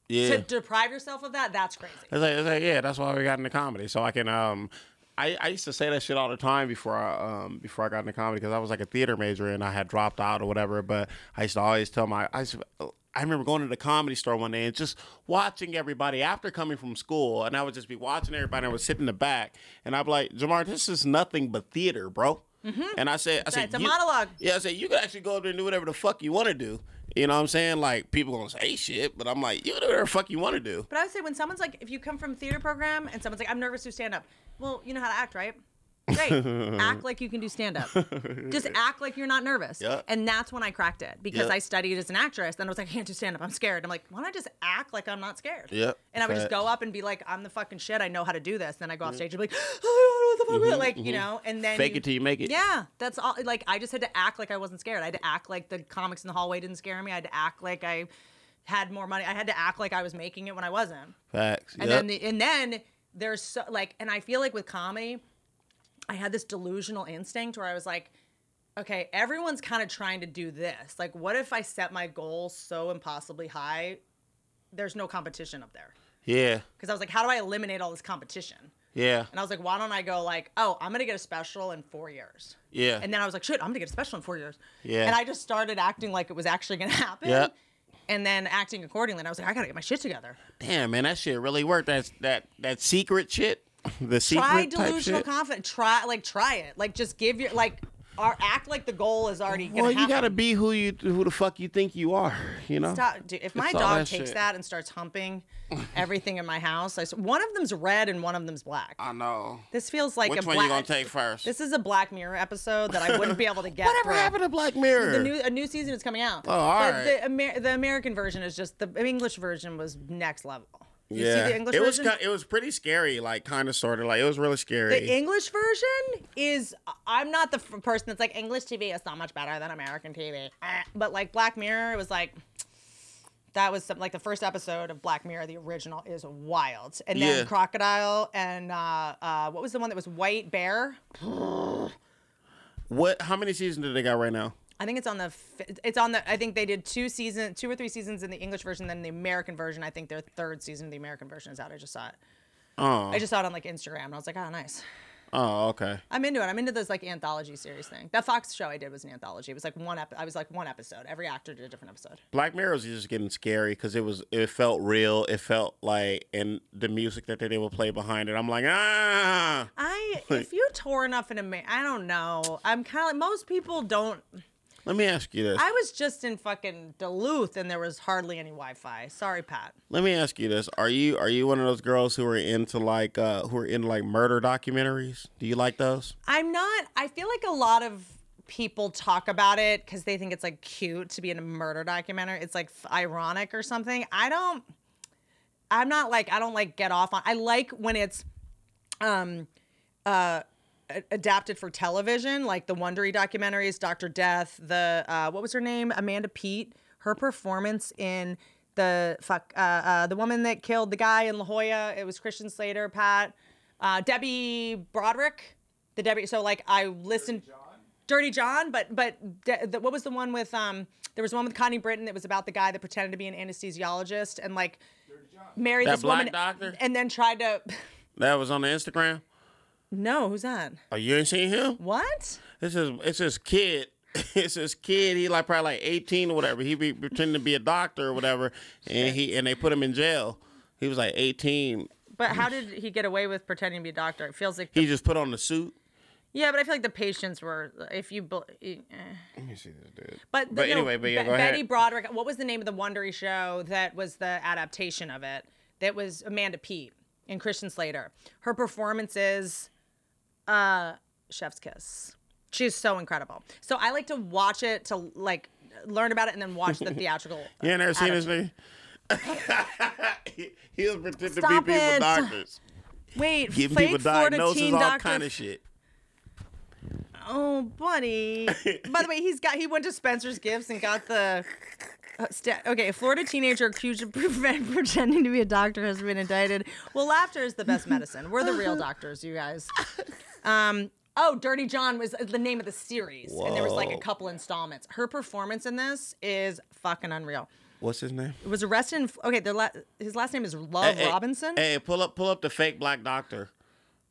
Yeah. To deprive yourself of that, that's crazy. It's like, it's like, yeah, that's why we got into comedy. So I can, um, I, I used to say that shit all the time before I, um, before I got into comedy because I was like a theater major and I had dropped out or whatever. But I used to always tell my, I, used to- I remember going to the comedy store one day and just watching everybody after coming from school, and I would just be watching everybody. And I would sit in the back, and I'd be like, Jamar, this is nothing but theater, bro. Mm-hmm. And I said, I said, it's a "You-" monologue. Yeah, I said you could actually go up there and do whatever the fuck you want to do. You know what I'm saying? Like people gonna say shit, but I'm like, you do whatever the fuck you want to do. But I would say when someone's like, if you come from a theater program and someone's like, I'm nervous to stand up. Well, you know how to act, right? Great. act like you can do stand up. Just act like you're not nervous. Yeah. And that's when I cracked it because Yeah. I studied as an actress. Then I was like, I can't do stand up. I'm scared. I'm like, why don't I just act like I'm not scared? Yep. And I would just go up and be like, I'm the fucking shit. I know how to do this. Then I go off stage and be like, oh, what the fuck? Like, you know, and then Mm-hmm, Fake it till you make it. yeah, that's all. Like I just had to act like I wasn't scared. I had to act like the comics in the hallway didn't scare me. I had to act like I had more money. I had to act like I was making it when I wasn't. Facts. And Yep. then the, and then there's so like, and I feel like with comedy, I had this delusional instinct where I was like, okay, everyone's kind of trying to do this. Like, what if I set my goal so impossibly high? There's no competition up there. yeah, Because I was like, how do I eliminate all this competition? yeah, And I was like, why don't I go like, oh, I'm gonna get a special in four years. yeah. And then I was like, shit, I'm gonna get a special in four years. Yeah. And I just started acting like it was actually gonna happen. Yeah. And then acting accordingly. And I was like, I gotta get my shit together. Damn, man, that shit really worked. That's that that secret shit. The secret Try type delusional shit. confidence. Try like try it. Like just give your like or act like the goal is already gonna Well, happen. you gotta be who you who the fuck you think you are. You know. Stop. Dude, if my It's dog that takes shit. that and starts humping everything in my house, I s one of them's red and one of them's black. I know. This feels like Which a one black. you gonna take first? This is a Black Mirror episode that I wouldn't be able to get. Whatever through. happened to Black Mirror? The new a new season is coming out. Oh, all but right. the Amer- the American version is just the English version was next level. You yeah, see the English it was version? ki- it was pretty scary. Like kind of sort of like it was really scary. the English version is I'm not the f- person that's like English TV is so much better than American TV. But like Black Mirror, it was like that was some, like the first episode of Black Mirror, the original is wild. And then Yeah. Crocodile and uh, uh, what was the one that was White Bear? what? How many seasons do they got right now? I think it's on the it's on the I think they did two season two or three seasons in the English version then the American version. I think their third season of the American version is out. I just saw it. Oh, I just saw it on like Instagram and I was like oh nice. Oh, okay. I'm into it. I'm into this like anthology series thing. That Fox show I did was an anthology. It was like one ep- I was like one episode. Every actor did a different episode. Black Mirror was just getting scary because it was it felt real. It felt like and the music that they would play behind it. I'm like ah. I if you tour enough in America I don't know. I'm kind of like most people don't Let me ask you this. I was just in fucking Duluth and there was hardly any Wi-Fi sorry Pat Let me ask you this: Are you are you one of those girls who are into like uh who are into like murder documentaries? Do you like those? I'm not. I feel like a lot of people talk about it because they think it's like cute to be in a murder documentary. It's like f- ironic or something. I don't. I'm not like I don't like get off on. I like when it's um uh adapted for television, like the Wondery documentaries, Doctor Death, the uh what was her name? Amanda Peet. Her performance in the fuck uh, uh the woman that killed the guy in La Jolla. It was Christian Slater, Pat, uh Debbie Broderick. The Debbie. So like I listened. Dirty John, but but de- the, what was the one with um? There was one with Connie Britton that was about the guy that pretended to be an anesthesiologist and like married That this black woman doctor? and then tried to. That was on the Instagram. No, who's that? Oh, you ain't seen him? What? This is it's this kid. It's this kid. He like probably like eighteen or whatever. He be pretending to be a doctor or whatever, and he and they put him in jail. He was like eighteen. But how did he get away with pretending to be a doctor? It feels like. The, He just put on the suit. yeah, but I feel like the patients were. If you. bel- eh. Let me see this dude. But, But no, anyway, but yeah, Be- go ahead. Betty Broderick. What was the name of the Wondery show that was the adaptation of it? That was Amanda Peet and Christian Slater. Her performances, uh, Chef's Kiss. She's so incredible. So I like to watch it to like learn about it and then watch the theatrical. You ain't never seen this nigga? he, he was pretending to be Stop people it. doctors, Wait, giving fake people Florida diagnoses, teen all doctor. kind of shit. Oh, buddy. By the way, he's got he went to Spencer's Gifts and got the. Uh, sta- okay, a Florida teenager accused of pre- pretending to be a doctor has been indicted. Well, laughter is the best medicine. We're the real doctors, you guys. Um. Oh, Dirty John was the name of the series, and there was like a couple installments. Her performance in this is fucking unreal. What's his name? It was arrested. In, okay, their la- his last name is Love Hey, hey, Robinson. Hey, pull up, pull up the fake black doctor.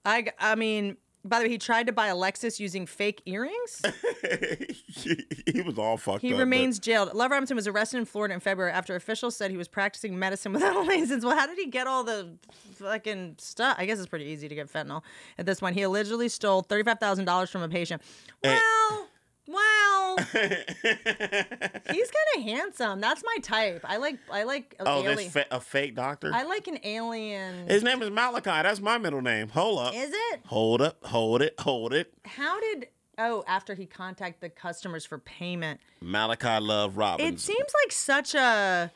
I, I mean, by the way, he tried to buy a Lexus using fake earrings. he, he was all fucked He up. but- remains jailed. Love Robinson was arrested in Florida in February after officials said he was practicing medicine without a license. Well, how did he get all the fucking stuff? I guess it's pretty easy to get fentanyl at this point. He allegedly stole thirty-five thousand dollars from a patient. Eh. Well, well, he's kind of handsome. That's my type. I like. I like. Oh, alien. this fa- a fake doctor. I like an alien. His name is Malachi. That's my middle name. Hold up. Is it? Hold up. Hold it. Hold it. How did? Oh, after he contacted the customers for payment. Malachi Love Robbins. It seems like such a.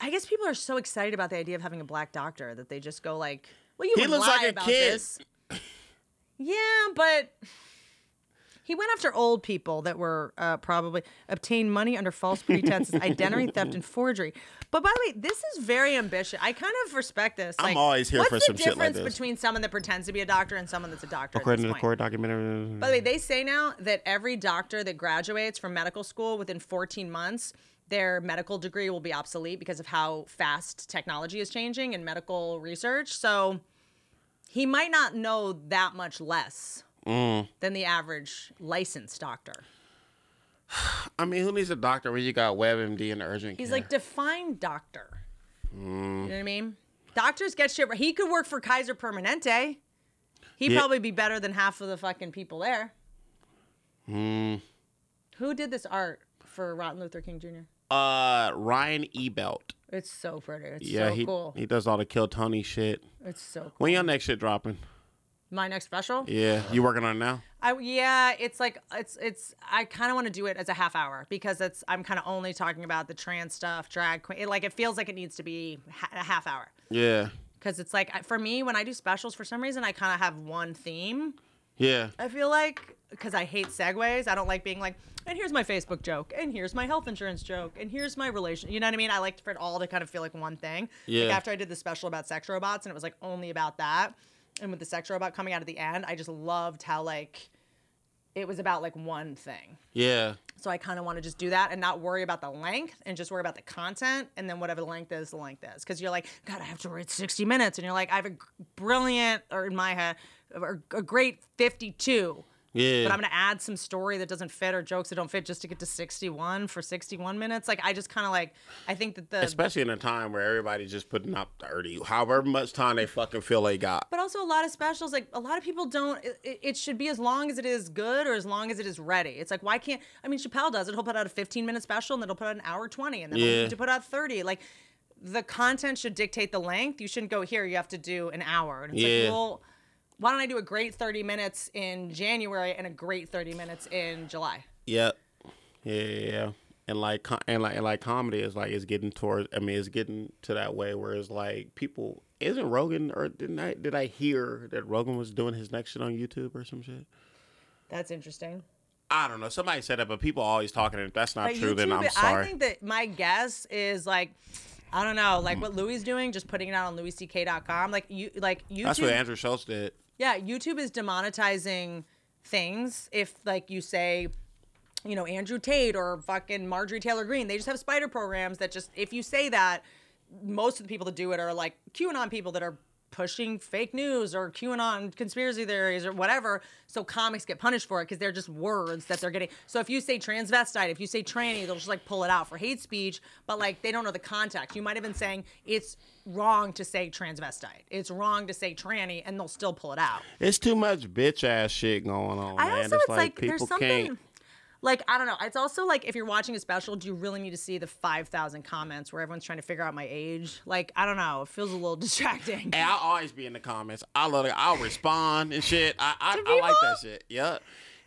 I guess people are so excited about the idea of having a black doctor that they just go like, "Well, you He looks lie like a about kid. this." Yeah, but he went after old people that were uh, probably obtained money under false pretenses, identity theft, and forgery. But by the way, this is very ambitious. I kind of respect this. I'm always here what's for the some shit like this. difference between someone that pretends to be a doctor and someone that's a doctor? According to the court documentary. By the way, they say now that every doctor that graduates from medical school within 14 months, their medical degree will be obsolete because of how fast technology is changing in medical research. So he might not know that much less Mm. than the average licensed doctor. I mean, who needs a doctor when you got WebMD and urgent care? He's care? like define doctor. Mm. You know what I mean? Doctors get shit. He could work for Kaiser Permanente. He'd Yeah. probably be better than half of the fucking people there. Mm. Who did this art for Martin Luther King Jr.? Uh, Ryan Ebelt. It's so pretty. It's Yeah, so he cool. he does all the Kill Tony shit. It's so cool. When your next shit dropping? My next special? Yeah, you working on it now? I yeah, it's like it's it's I kind of want to do it as a half hour because it's I'm kind of only talking about the trans stuff, drag queen. It, like it feels like it needs to be ha- a half hour Yeah, because it's like for me when I do specials for some reason I kind of have one theme. yeah. I feel like because I hate segues. I don't like being like, and here's my Facebook joke, and here's my health insurance joke, and here's my relation. You know what I mean? I like for it all to kind of feel like one thing. Yeah. Like after I did the special about sex robots, and it was like only about that, and with the sex robot coming out at the end, I just loved how like it was about like one thing. Yeah. So I kind of want to just do that and not worry about the length and just worry about the content and then whatever the length is, the length is. Because you're like, God, I have to write 60 minutes. And you're like, I have a brilliant, or in my head, or a great 52. Yeah. But I'm to add some story that doesn't fit or jokes that don't fit just to get to 61 for 61 minutes. Like, I just kind of like, I think that the. Especially in a time where everybody's just putting up 30, however much time they fucking feel they got. But also a lot of specials, like a lot of people don't. It, it- should be as long as it is good or as long as it is ready. It's like why can't? I mean, Chappelle does it. He'll put out a 15 minute special and then he'll put out an hour 20, and then he'll Yeah. need to put out 30. Like the content should dictate the length. You shouldn't go here. You have to do an hour. And it's Yeah. like, well, why don't I do a great 30 minutes in January and a great 30 minutes in July? Yep. Yeah, yeah, yeah. and like and like and like comedy is like it's getting towards. I mean, it's getting to that way where it's like people. Isn't Rogan or didn't I did I hear that Rogan was doing his next shit on YouTube or some shit? That's interesting. I don't know. Somebody said that, but people are always talking. If that's not But true, then I'm sorry. I think that my guess is like, I don't know, like what Louis is doing, just putting it out on louisck.com. Like you, like YouTube. that's what Andrew Schulz did. Yeah, YouTube is demonetizing things if like you say, you know, Andrew Tate or fucking Marjorie Taylor Greene. They just have spider programs that just if you say that, most of the people that do it are like QAnon people that are pushing fake news or QAnon conspiracy theories or whatever. So comics get punished for it because they're just words that they're getting. So if you say transvestite, if you say tranny, they'll just like pull it out for hate speech, but like they don't know the context. You might have been saying it's wrong to say transvestite. It's wrong to say tranny and they'll still pull it out. It's too much bitch ass shit going on, I man. also it's it's like, there's people something can't. Like I don't know. It's also like if you're watching a special, do you really need to see the five thousand comments where everyone's trying to figure out my age? Like I don't know. It feels a little distracting. Hey, I'll always be in the comments. I love it. I'll respond and shit. I I, I like that shit. Yeah.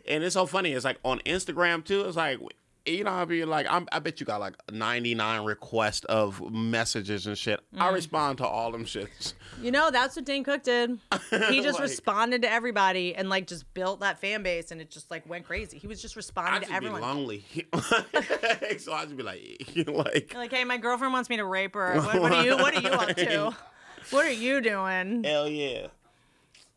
And it's so funny. It's like on Instagram too. It's like you know, I'll be like, I'm, I bet you got like 99 requests of messages and shit. Mm. I respond to all them shits. You know, that's what Dane Cook did. He just Like- responded to everybody and like just built that fan base, and it just like went crazy. He was just responding to everyone. be lonely. so I just be like, like, Like, hey, my girlfriend wants me to rape her. What, what are you? What are you up to? What are you doing, hell yeah.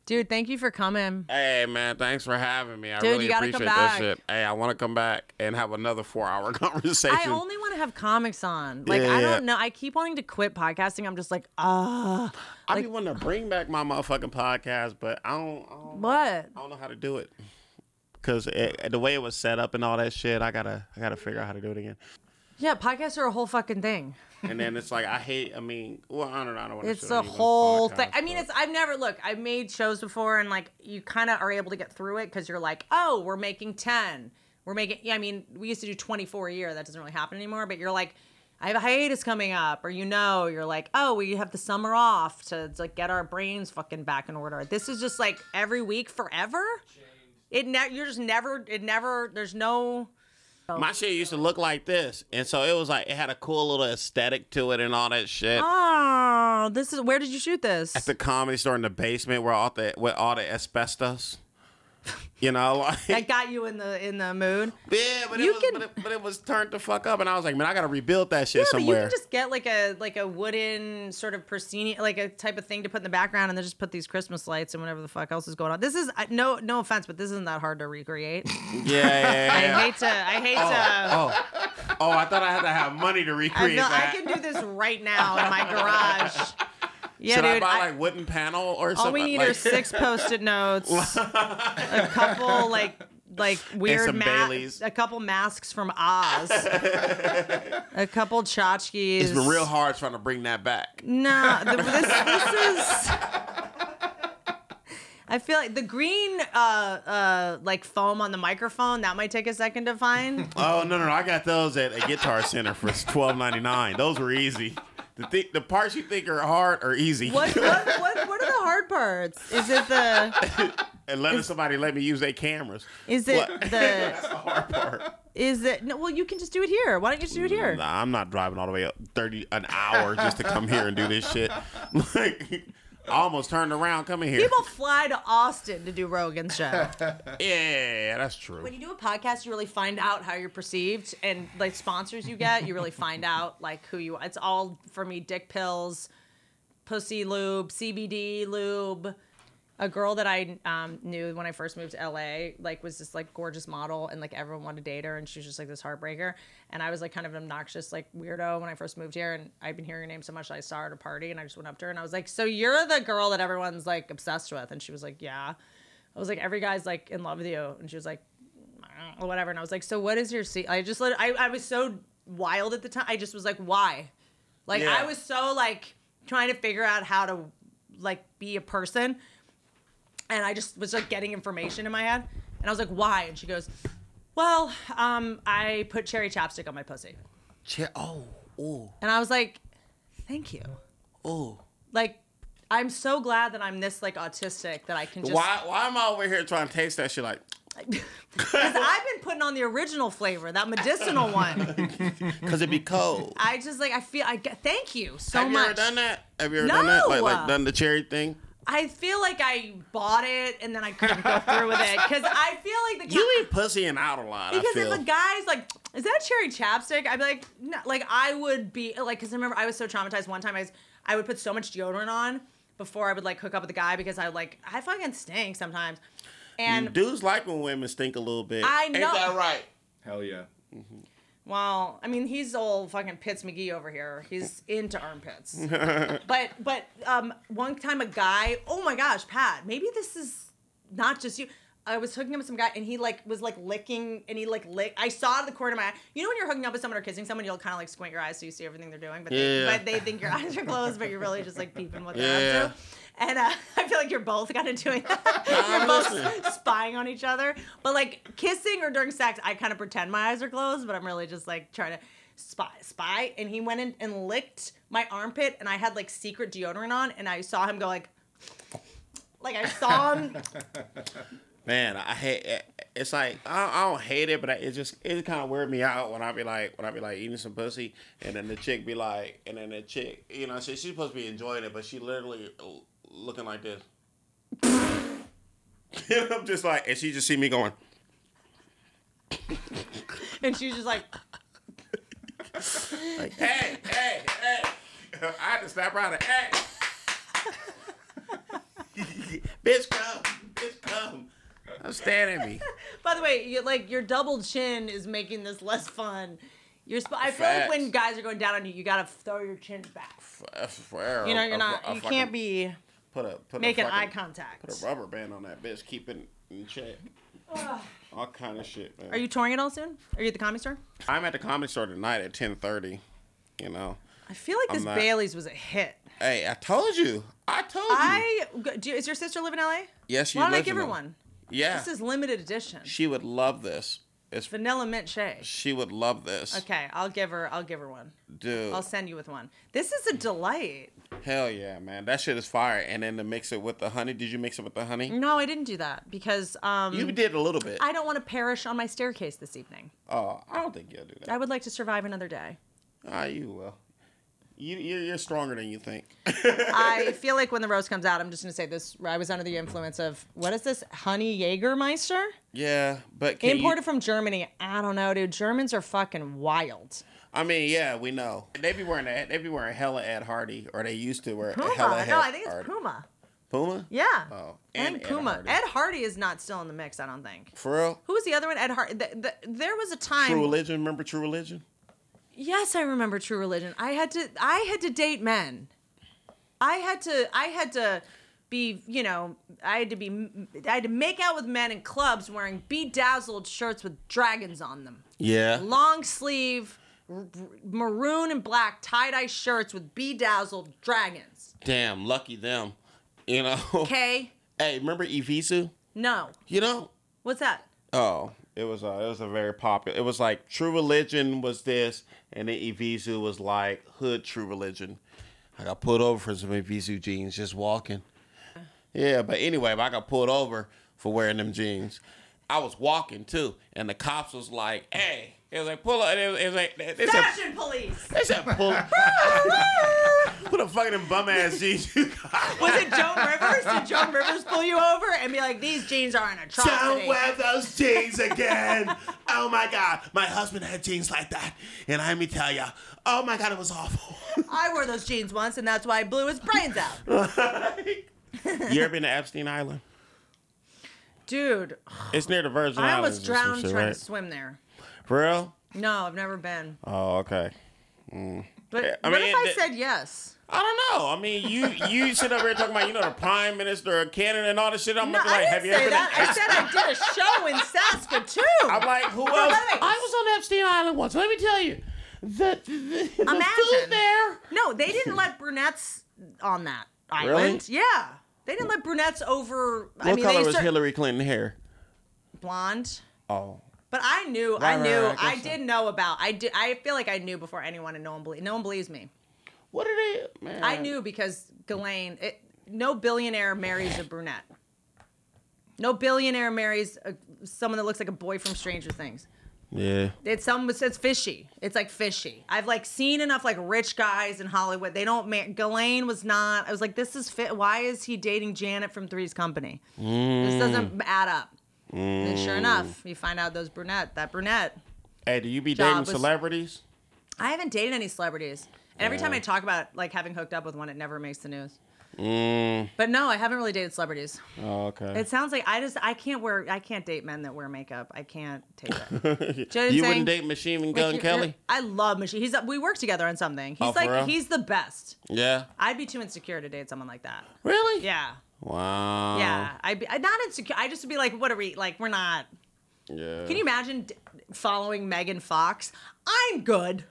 Dude? Thank you for coming. Hey man, thanks for having me. I Dude, really you gotta come appreciate that shit. Hey, I want to come back and have another four hour conversation. I only want to have comics on. Like, Yeah, I don't know. I keep wanting to quit podcasting. I'm just like, ah, I be wanting to bring back my motherfucking podcast, but I don't. I don't, what? I don't know how to do it. Cause the way it was set up and all that shit, I gotta, I gotta figure out how to do it again. Yeah, podcasts are a whole fucking thing. And then it's like I hate. I mean, well, I don't know. I don't want to. It's a whole thing. I mean, it's I've never look. I've made shows before, and like you kind of are able to get through it because you're like, oh, we're making ten. We're making. Yeah, I mean, we used to do 24 a year. That doesn't really happen anymore. But you're like, I have a hiatus coming up, or you know, you're like, oh, we have the summer off to, to like get our brains fucking back in order. This is just like every week forever. It ne- you're just never. It never. There's no. My shit used to look like this, and so it was like it had a cool little aesthetic to it and all that shit. Oh, this is where did you shoot this? At the comedy store in the basement, where all the with all the asbestos. You know, like that got you in the in the mood. Yeah, but it, You was, can- but, it, but it was turned the fuck up, and I was like, man, I gotta rebuild that shit Yeah, but you can just get like a like a wooden sort of proscenium, like a type of thing to put in the background, and then just put these Christmas lights and whatever the fuck else is going on. This is no no offense, but this isn't that hard to recreate. yeah, yeah, I yeah. hate to I hate oh, to. oh, oh, I thought I had to have money to I recreate I that. can do this right now in my garage. Yeah, Should dude. I buy I- like wooden panel or something? all we need like, are six post-it notes, a couple like like weird some ma- a couple masks from Oz, a couple tchotchkes. It's been real hard trying to bring that back. No, the, this this is. I feel like the green, uh, uh, like foam on the microphone that might take a second to find. Oh no, no, no! I got those at a Guitar Center for twelve ninety nine. Those were easy. The th- the parts you think are hard are easy. What what what what are the hard parts? Is it the and letting somebody let me use their cameras. is it What? the That's the hard part. is it no? Well, you can just do it here. Why don't you just do it here? Nah, I'm not driving all the way up thirty an hour just to come here and do this shit. Like, almost turned around coming here. People fly to Austin to do Rogan's show. yeah, that's true. when you do a podcast, you really find out how you're perceived, and like sponsors you get, you really find out like who you. It's all for me: dick pills, pussy lube, CBD lube. A girl that I um, knew when I first moved to LA, like, was this like gorgeous model, and like everyone wanted to date her, and she was just like this heartbreaker. And I was like kind of an obnoxious like weirdo when I first moved here, and I've been hearing her name so much that I saw her at a party, and I just went up to her and I was like, "So you're the girl that everyone's like obsessed with?" And she was like, "Yeah." I was like, "Every guy's like in love with you," and she was like, or whatever. And I was like, so what is your se I just let I, I was so wild at the time. I just was like, why? Like Yeah. I was so like trying to figure out how to like be a person. And I just was like getting information in my head. And I was like, why? And she goes, Well, um, I put cherry chapstick on my pussy. Che- oh, oh, And I was like, Thank you. oh. Like, I'm so glad that I'm this like autistic that I can just Why? Why am I over here trying to taste that shit? Like, Because I've been putting on the original flavor, that medicinal one. Cause it'd be cold. I just like I feel I get thank you so Have you much. ever done that? Have you ever done that? Like like done the cherry thing? I feel like I bought it and then I couldn't go through with it because I feel like the You be pussying out a lot. because I feel. if a guy's like, "Is that cherry chapstick?" I'd be like, "No." Like I would be like, because I remember I was so traumatized one time. I was I would put so much deodorant on before I would like hook up with a guy because I would like I fucking stink sometimes. And Dudes like when women stink a little bit. I Ain't know- that right? Hell yeah. Mm-hmm. Well, I mean, he's old fucking Pitts McGee over here. He's into armpits. but but um, one time a guy, oh my gosh, Pat, maybe this is not just you. I was hooking up with some guy and he like was like licking and he like lick. I saw out of the corner of my eye. You know when you're hooking up with someone or kissing someone, you'll kind of like squint your eyes so you see everything they're doing, but they, Yeah. but they think your eyes are closed, but you're really just like peeping what they're Yeah. up to. And uh, I feel like you're both kind of doing that. you're both spying on each other. But like kissing or during sex, I kind of pretend my eyes are closed, but I'm really just like trying to spy. Spy. And he went in and licked my armpit, and I had like secret deodorant on, and I saw him go like, like I saw him. Man, I hate. it. It's like I, I don't hate it, but I, it just it kind of weird me out when I be like when I be like eating some pussy, and then the chick be like, and then the chick, you know, she, she's supposed to be enjoying it, but she literally looking like this. and I'm just like, and she just see me going. and she's just like, Like, hey, hey, hey. I had to snap around and, hey. bitch, come. Bitch, come. Don't stand at me. by the way, you, like your double chin is making this less fun. You're. Sp- I feel like when guys are going down on you, you gotta throw your chin back. F- for- You know, you're not. You can't be put a put making a fucking, eye contact. Put a rubber band on that bitch, keep it in check. All kind of shit, man. Are you touring it all soon? Are you at the comedy store? I'm at the comedy store tonight at ten thirty. You know. I feel like I'm this not- Bailey's was a hit. Hey, I told you. I told you. I do. Is your sister live in LA? yes, you. Why don't I give her one? Yeah. This is limited edition. she would love this. It's Vanilla mint shea. she would love this. Okay, I'll give her. I'll give her one. Dude. I'll send you with one. This is a delight. Hell yeah, man. That shit is fire. And then to mix it with the honey. Did you mix it with the honey? No, I didn't do that because um, You did a little bit. I don't want to perish on my staircase this evening. oh, I don't think you'll do that. I would like to survive another day. Ah, you will. You, you're, you're stronger than you think. I feel like when the roast comes out, I'm just gonna say this. I was under the influence of what is this? Honey Jägermeister, yeah, but can imported you, from Germany. I don't know, dude. Germans are fucking wild. I mean, yeah, we know. They be wearing that. They be wearing hella Ed Hardy, or they used to wear Puma. hella Ed No, I think it's Hardy. Puma. Puma. Yeah. Oh, and, and Ed Puma. Hardy. Ed Hardy is not still in the mix. I don't think. For real. Who was the other one? Ed Hardy. Th- th- there was a time. True Religion. Remember True Religion? Yes, I remember True Religion. I had to I had to date men. I had to I had to be, you know, I had to be I had to make out with men in clubs wearing bedazzled shirts with dragons on them. Yeah. Long sleeve r- maroon and black tie-dye shirts with bedazzled dragons. Damn, lucky them. You know. Okay? Hey, remember Evisu? No. You know. What's that? Oh, it was a it was a very popular. It was like True Religion was this, and then Evisu was like Hood True Religion. I got pulled over for some Evisu jeans just walking. Yeah, but anyway, I got pulled over for wearing them jeans. I was walking too, and the cops was like, "Hey," it was like, "Pull up." It was, it was like, they said, Fashion police. they said, "Pull." Fucking bum ass jeans you got. Was it Joan Rivers? Did Joan Rivers pull you over and be like, "These jeans are an atrocity"? Don't wear those jeans again. oh my god, my husband had jeans like that, and let me tell you, oh my god, it was awful. I wore those jeans once, and that's why I blew his brains out. you ever been to Epstein Island? Dude, It's near the Virgin I Islands. almost or some drowned shit, trying right? to swim there. For real? No, I've never been. Oh, okay. Mm. But Yeah, I what mean, if I that- said yes? I don't know. I mean, you you sit up here talking about you know the Prime Minister of Canada and all this shit. I'm No, gonna I like, have you ever been? that. I said I did a show in Saskatoon. I'm like, who by else? the I was on Epstein Island once. Let me tell you, the the, the food there. No, they didn't let brunettes on that island. Really? Yeah, they didn't let brunettes over. I What mean, color they was cer- Hillary Clinton hair? blonde. Oh, But I knew, Right, I knew, right, I I, guess so. did know about. I did. I feel like I knew before anyone, and no one believe. No one believes me. What are they? Man, I knew because Ghislaine. It, no billionaire marries a brunette. No billionaire marries a, someone that looks like a boy from Stranger Things. Yeah. It's some it's fishy. It's like fishy. I've like seen enough like rich guys in Hollywood. They don't. Ma- Ghislaine was not. I was like, this is fit. Why is he dating Janet from Three's Company? This mm. doesn't add up. And sure mm. enough, you find out those brunette. That brunette. Hey, do you be dating was- celebrities? I haven't dated any celebrities, and every time I talk about like having hooked up with one, it never makes the news. Mm. But no, I haven't really dated celebrities. Oh, okay. It sounds like I just I can't wear I can't date men that wear makeup. I can't take that. You know you wouldn't date Machine Gun Like, Kelly? I love Machine. He's we work together on something. He's Oh, like he's the best. Yeah. I'd be too insecure to date someone like that. Really? Yeah, Wow. yeah. I'd be I'd not insecure. I just would be like, what are we like? We're not. Yeah. Can you imagine d- following Megan Fox? I'm good.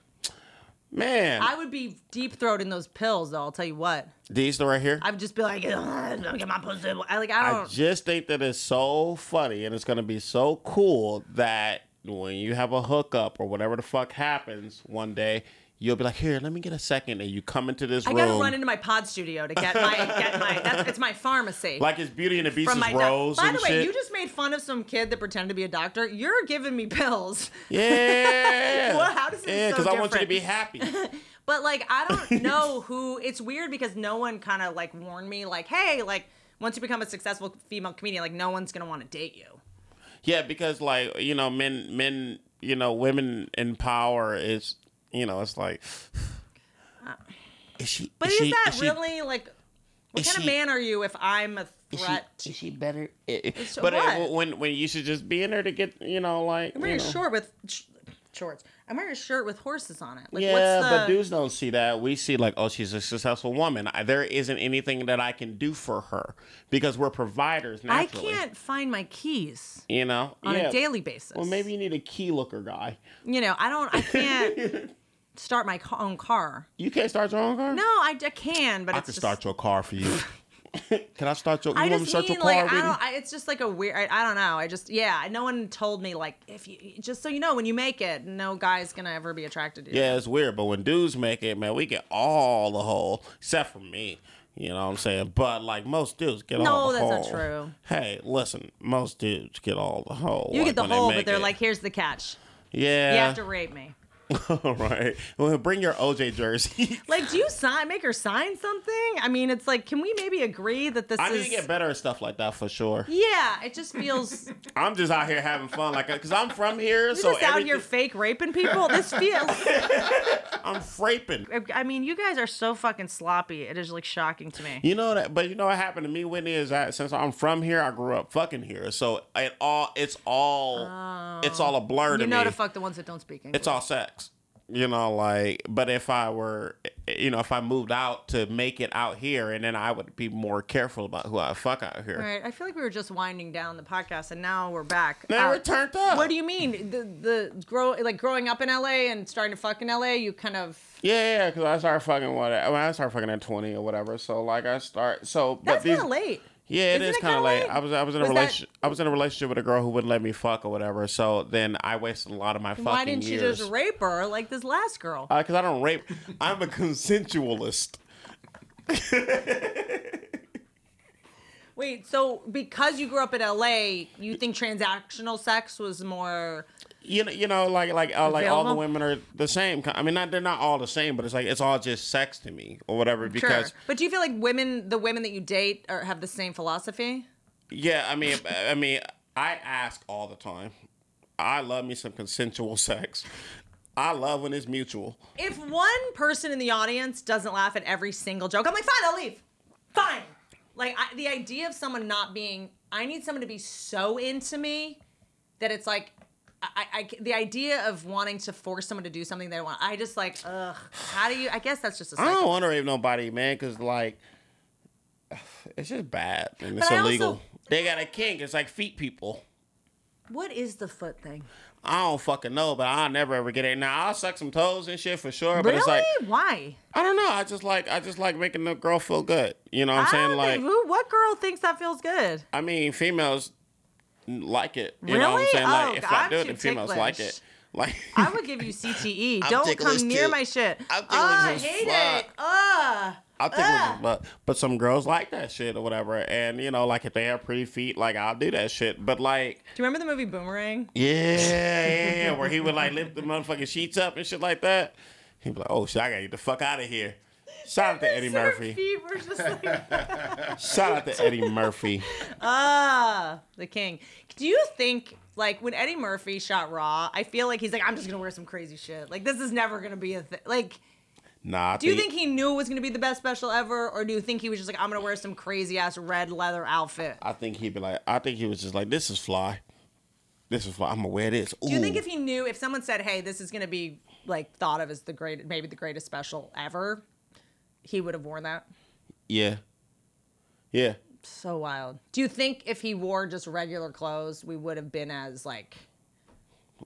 Man, I would be deep throating those pills, though. I'll tell you what. these the right here. I would just be like, don't get my pussy. I like I I don't. just think that it's so funny and it's gonna be so cool that when you have a hookup or whatever the fuck happens one day, you'll be like, "Here, let me get a second. and you come into this I room I gotta run into my pod studio to get my get my. That's, it's my pharmacy. like it's Beauty and the Beast from my doc- Rose By and the way, shit. you just made fun of some kid that pretended to be a doctor. You're giving me pills. yeah. Well, how does it Yeah, so I want you to be happy. But like, I don't know who. It's weird because no one kind of like warned me. Like, hey, like once you become a successful female comedian, like no one's gonna want to date you. Yeah, because like you know, men, men, you know, women in power is, you know, it's like, is she? But is, is, she, that is she- really like? What kind of man are you if I'm a is she- threat? Is she better? Eh, eh, but uh, what? when when you should just be in there to get, you know, like I'm wearing you a know. short with sh- shorts. I'm wearing a shirt with horses on it. Like, yeah, what's the... but dudes don't see that. We see like, oh, she's a successful woman. I, there isn't anything that I can do for her because we're providers I can't find my keys You know, on yeah. a daily basis. Well, maybe you need a key looker guy. you know. I don't. I can't start my own car. You can't start your own car. No, I, I can, but I it's can just, start your car for you. can I start your? You I want me to start mean your car? like I don't. I, it's just like a weird. I, I don't know. I just yeah. No one told me like if you just so you know when you make it, no guy's gonna ever be attracted to you. Yeah, it's weird, but when dudes make it, man, we get all the hole, except for me. You know what I'm saying? But like most dudes get No, all the hole. No, that's not true. Hey, listen, most dudes get all the hole. You like, get the when they hole, but they're it. like, here's the catch. yeah, You have to rape me. all right. Well, bring your OJ jersey. Like, do you sign? Make her sign something? I mean, it's like, can we maybe agree that this I is? need to get better at stuff like that for sure. Yeah, it just feels. I'm just out here having fun, like, cause I'm from here, so just out here fake raping people. This feels. I'm fraping. I mean, you guys are so fucking sloppy. It is like shocking to me. You know that, but you know what happened to me, Whitney, is that since I'm from here, I grew up fucking here, so it all, it's all, it's oh. all a blur to me. You know me. to fuck the ones that don't speak English. it's all sex. You know, like, but if I were, you know, if I moved out to make it out here, and then I would be more careful about who I fuck out here. Right, I feel like we were just winding down the podcast, and now we're back. Now Uh, we're turned up. What do you mean? The the grow like growing up in LA and starting to fuck in LA, you kind of Yeah, yeah, because I started fucking what? I, mean, I started fucking at twenty or whatever. So like I start. So but that's these. kind of late. Yeah, it Isn't is kind of late? I was I was in a Was that- relationship. I was in a relationship with a girl who wouldn't let me fuck or whatever. So then I wasted a lot of my fucking Why didn't years. you just rape her like this last girl? Uh, because I don't rape. I'm a consensualist. Wait, so because you grew up in LA, you think transactional sex was more? You know, you know, like like uh, like all the women are the same. I mean, not they're not all the same, but it's like it's all just sex to me or whatever. Because sure. But do you feel like women, the women that you date, are, have the same philosophy? yeah, I mean, I mean, I ask all the time. I love me some consensual sex. I love when it's mutual. If one person in the audience doesn't laugh at every single joke, I'm like, fine, I'll leave. Fine. Like I, the idea of someone not being, I need someone to be so into me that it's like, I, I, the idea of wanting to force someone to do something they don't want, I just like, ugh. How do you? I guess that's just a I don't want to rape nobody, man, because like it's just bad and it's But I also- illegal. they got a kink. It's like feet people. What is the foot thing? I don't fucking know, but I'll never ever get it. Now I'll suck some toes and shit for sure, but Really? it's like Why? I don't know. I just like I just like making the girl feel good. You know what I'm I saying? don't Like think, who, what girl thinks that feels good? I mean, females like it. You know what I'm saying? Like Oh, if I do it, then females like it. Like I would give you CTE. I'm Don't come near too. my shit. I'm hate fuck. it. Ah. I think, but but some girls like that shit or whatever, and you know, like if they have pretty feet, like I'll do that shit. But like, Do you remember the movie Boomerang? yeah, yeah, yeah, where he would like lift the motherfucking sheets up and shit like that. He'd be like, "Oh shit, I gotta get the fuck out of here." Shout out to Eddie Murphy. Shout out to Eddie Murphy. ah, the king. Do you think, like, when Eddie Murphy shot Raw, I feel like he's like, I'm just gonna wear some crazy shit. Like, this is never gonna be a thing. Like, Nah, I do you think he knew it was gonna be the best special ever, or do you think he was just like, I'm gonna wear some crazy ass red leather outfit? I think he'd be like, I think he was just like, this is fly. This is fly. I'm gonna wear this. Do you think if he knew, if someone said, "Hey, this is gonna be like thought of as the great, maybe the greatest special ever," he would have worn that? Yeah. Yeah. So wild. Do you think if he wore just regular clothes, we would have been as like?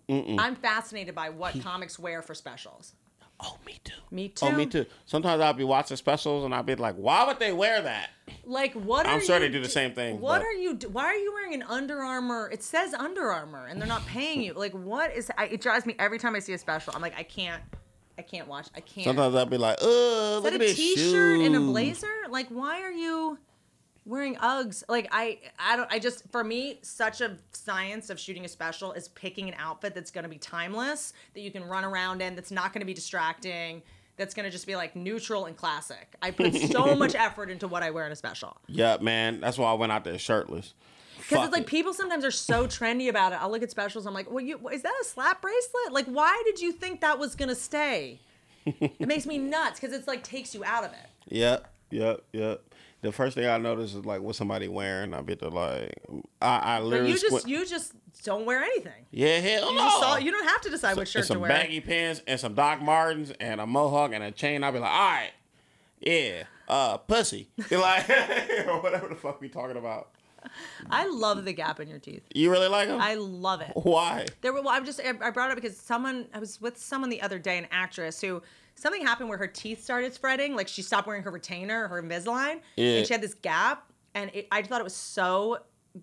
I'm fascinated by what comics wear for specials. Oh, me too. Me too. Oh, me too. Sometimes I'll be watching specials and I'll be like, why would they wear that? Like, what? I'm sure they do the same thing, What but- are you? do- Why are you wearing an Under Armour? It says Under Armour, and they're not paying you. Like, what is? I, it drives me every time I see a special. I'm like, I can't. I can't watch. I can't. Sometimes I'll be like, oh, Is look that at a this t-shirt and a blazer? Like, why are you wearing Uggs? Like, I, I don't. I just, for me, such a science of shooting a special is picking an outfit that's going to be timeless, that you can run around in, that's not going to be distracting, that's going to just be like neutral and classic. I put so much effort into what I wear in a special. Yeah, man. That's why I went out there shirtless. Because it's like it. people sometimes are so trendy about it. I'll look at specials. I'm like, well, you is that a slap bracelet? Like, why did you think that was gonna stay? it makes me nuts because it's like takes you out of it. Yep, yep, yep. The first thing I notice is like what somebody wearing. I be the like, I, I But literally you just squint- you just don't wear anything. yeah, hell You no. saw, you don't have to decide what shirt to wear. Some baggy pants and some Doc Martens and a mohawk and a chain. I'll be like, all right, yeah, uh, pussy, like or whatever the fuck we talking about. I love the gap in your teeth. You really like them? I love it. Why? There were. Well, I'm just. I brought it up because someone. I was with someone the other day, an actress who something happened where her teeth started spreading. Like she stopped wearing her retainer, her Invisalign, Yeah. and she had this gap. And it, I thought it was so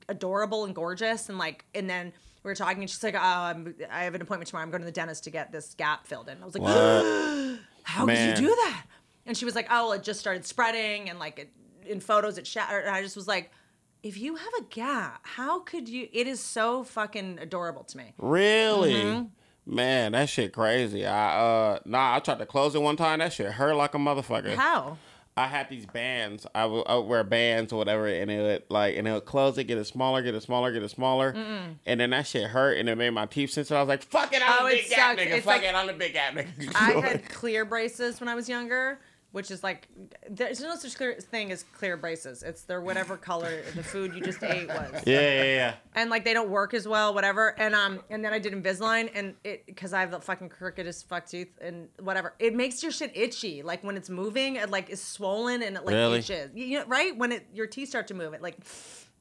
adorable and gorgeous. And like, and then we were talking, and she's like, "Oh, I'm, I have an appointment tomorrow. I'm going to the dentist to get this gap filled in." I was like? "How Man. could you do that?" And she was like, "Oh, well, it just started spreading, and like it, in photos it shattered." And I just was like. If you have a gap, how could you? It is so fucking adorable to me. Really? Mm-hmm. Man, that shit crazy. I uh nah, I tried to close it one time. That shit hurt like a motherfucker. How? I had these bands. I would, I would wear bands or whatever, and it would like, and it would close it, get it smaller, get it smaller, get it smaller, and then that shit hurt, and it made my teeth sensitive. I was like, "Fuck it, I'm Oh, a big gap nigga. It's Fuck like- it, I'm a big gap nigga." I had clear braces when I was younger, which is like there's no such clear thing as clear braces. It's they're whatever color the food you just ate was. yeah, yeah, yeah. And like they don't work as well, whatever. And um and then I did Invisalign and it because I have the fucking crookedest fuck tooth and whatever. It makes your shit itchy. Like when it's moving, it like is swollen and it like Really? itches. You know, right? When it your teeth start to move, it like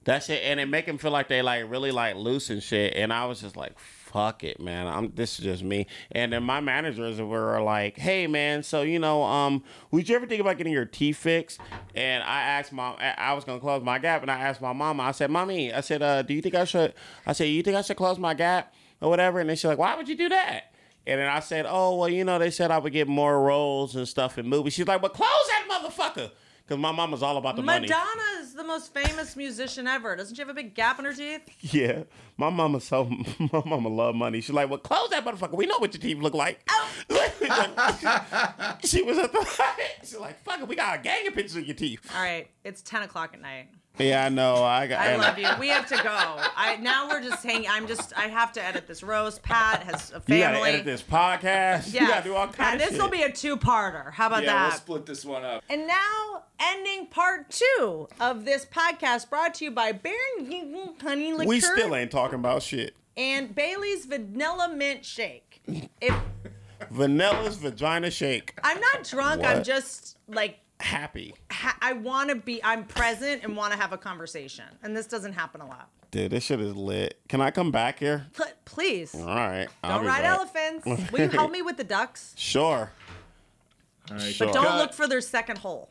That shit, and it make them feel like they like really like loose and shit. And I was just like, "Fuck it, man. I'm this is just me." And then my managers were like, "Hey, man, so you know, um, would you ever think about getting your teeth fixed?" And I asked mom, I was gonna close my gap, and I asked my mama. I said, "Mommy, I said, uh, do you think I should?" I said, "You think I should close my gap or whatever?" And then she's like, "Why would you do that?" And then I said, "Oh, well, you know, they said I would get more roles and stuff in movies." She's like, "Well, close that motherfucker," because my mom mama's all about the money. Madonna is the most famous musician ever. Doesn't she have a big gap in her teeth? Yeah, my mama so my mama love money. She's like, well, close that motherfucker. We know what your teeth look like. Oh. she was at the. She's like, fuck it, we got a gang of pictures of your teeth. All right, it's ten o'clock at night. Yeah, I know. I got. I love you. We have to go. I now we're just hanging. I'm just. I have to edit this Rose, Pat has a You family. gotta edit this podcast. Yeah, You gotta do all kinds of this will be a two-parter. How about that? Yeah, we'll split this one up. and now, ending part two of this podcast, brought to you by Baron Honey Liqueur we still ain't talking about shit. and Bailey's Vanilla Mint Shake. If Vanilla's vagina shake. I'm not drunk, I'm just like Happy. ha- I want to be. I'm present and want to have a conversation, and this doesn't happen a lot. Dude, this shit is lit. Can I come back here? Pl- please All right. I'll don't be ride back. elephants. Will you help me with the ducks? Sure. All right, Sure. But don't cut. look for their second hole.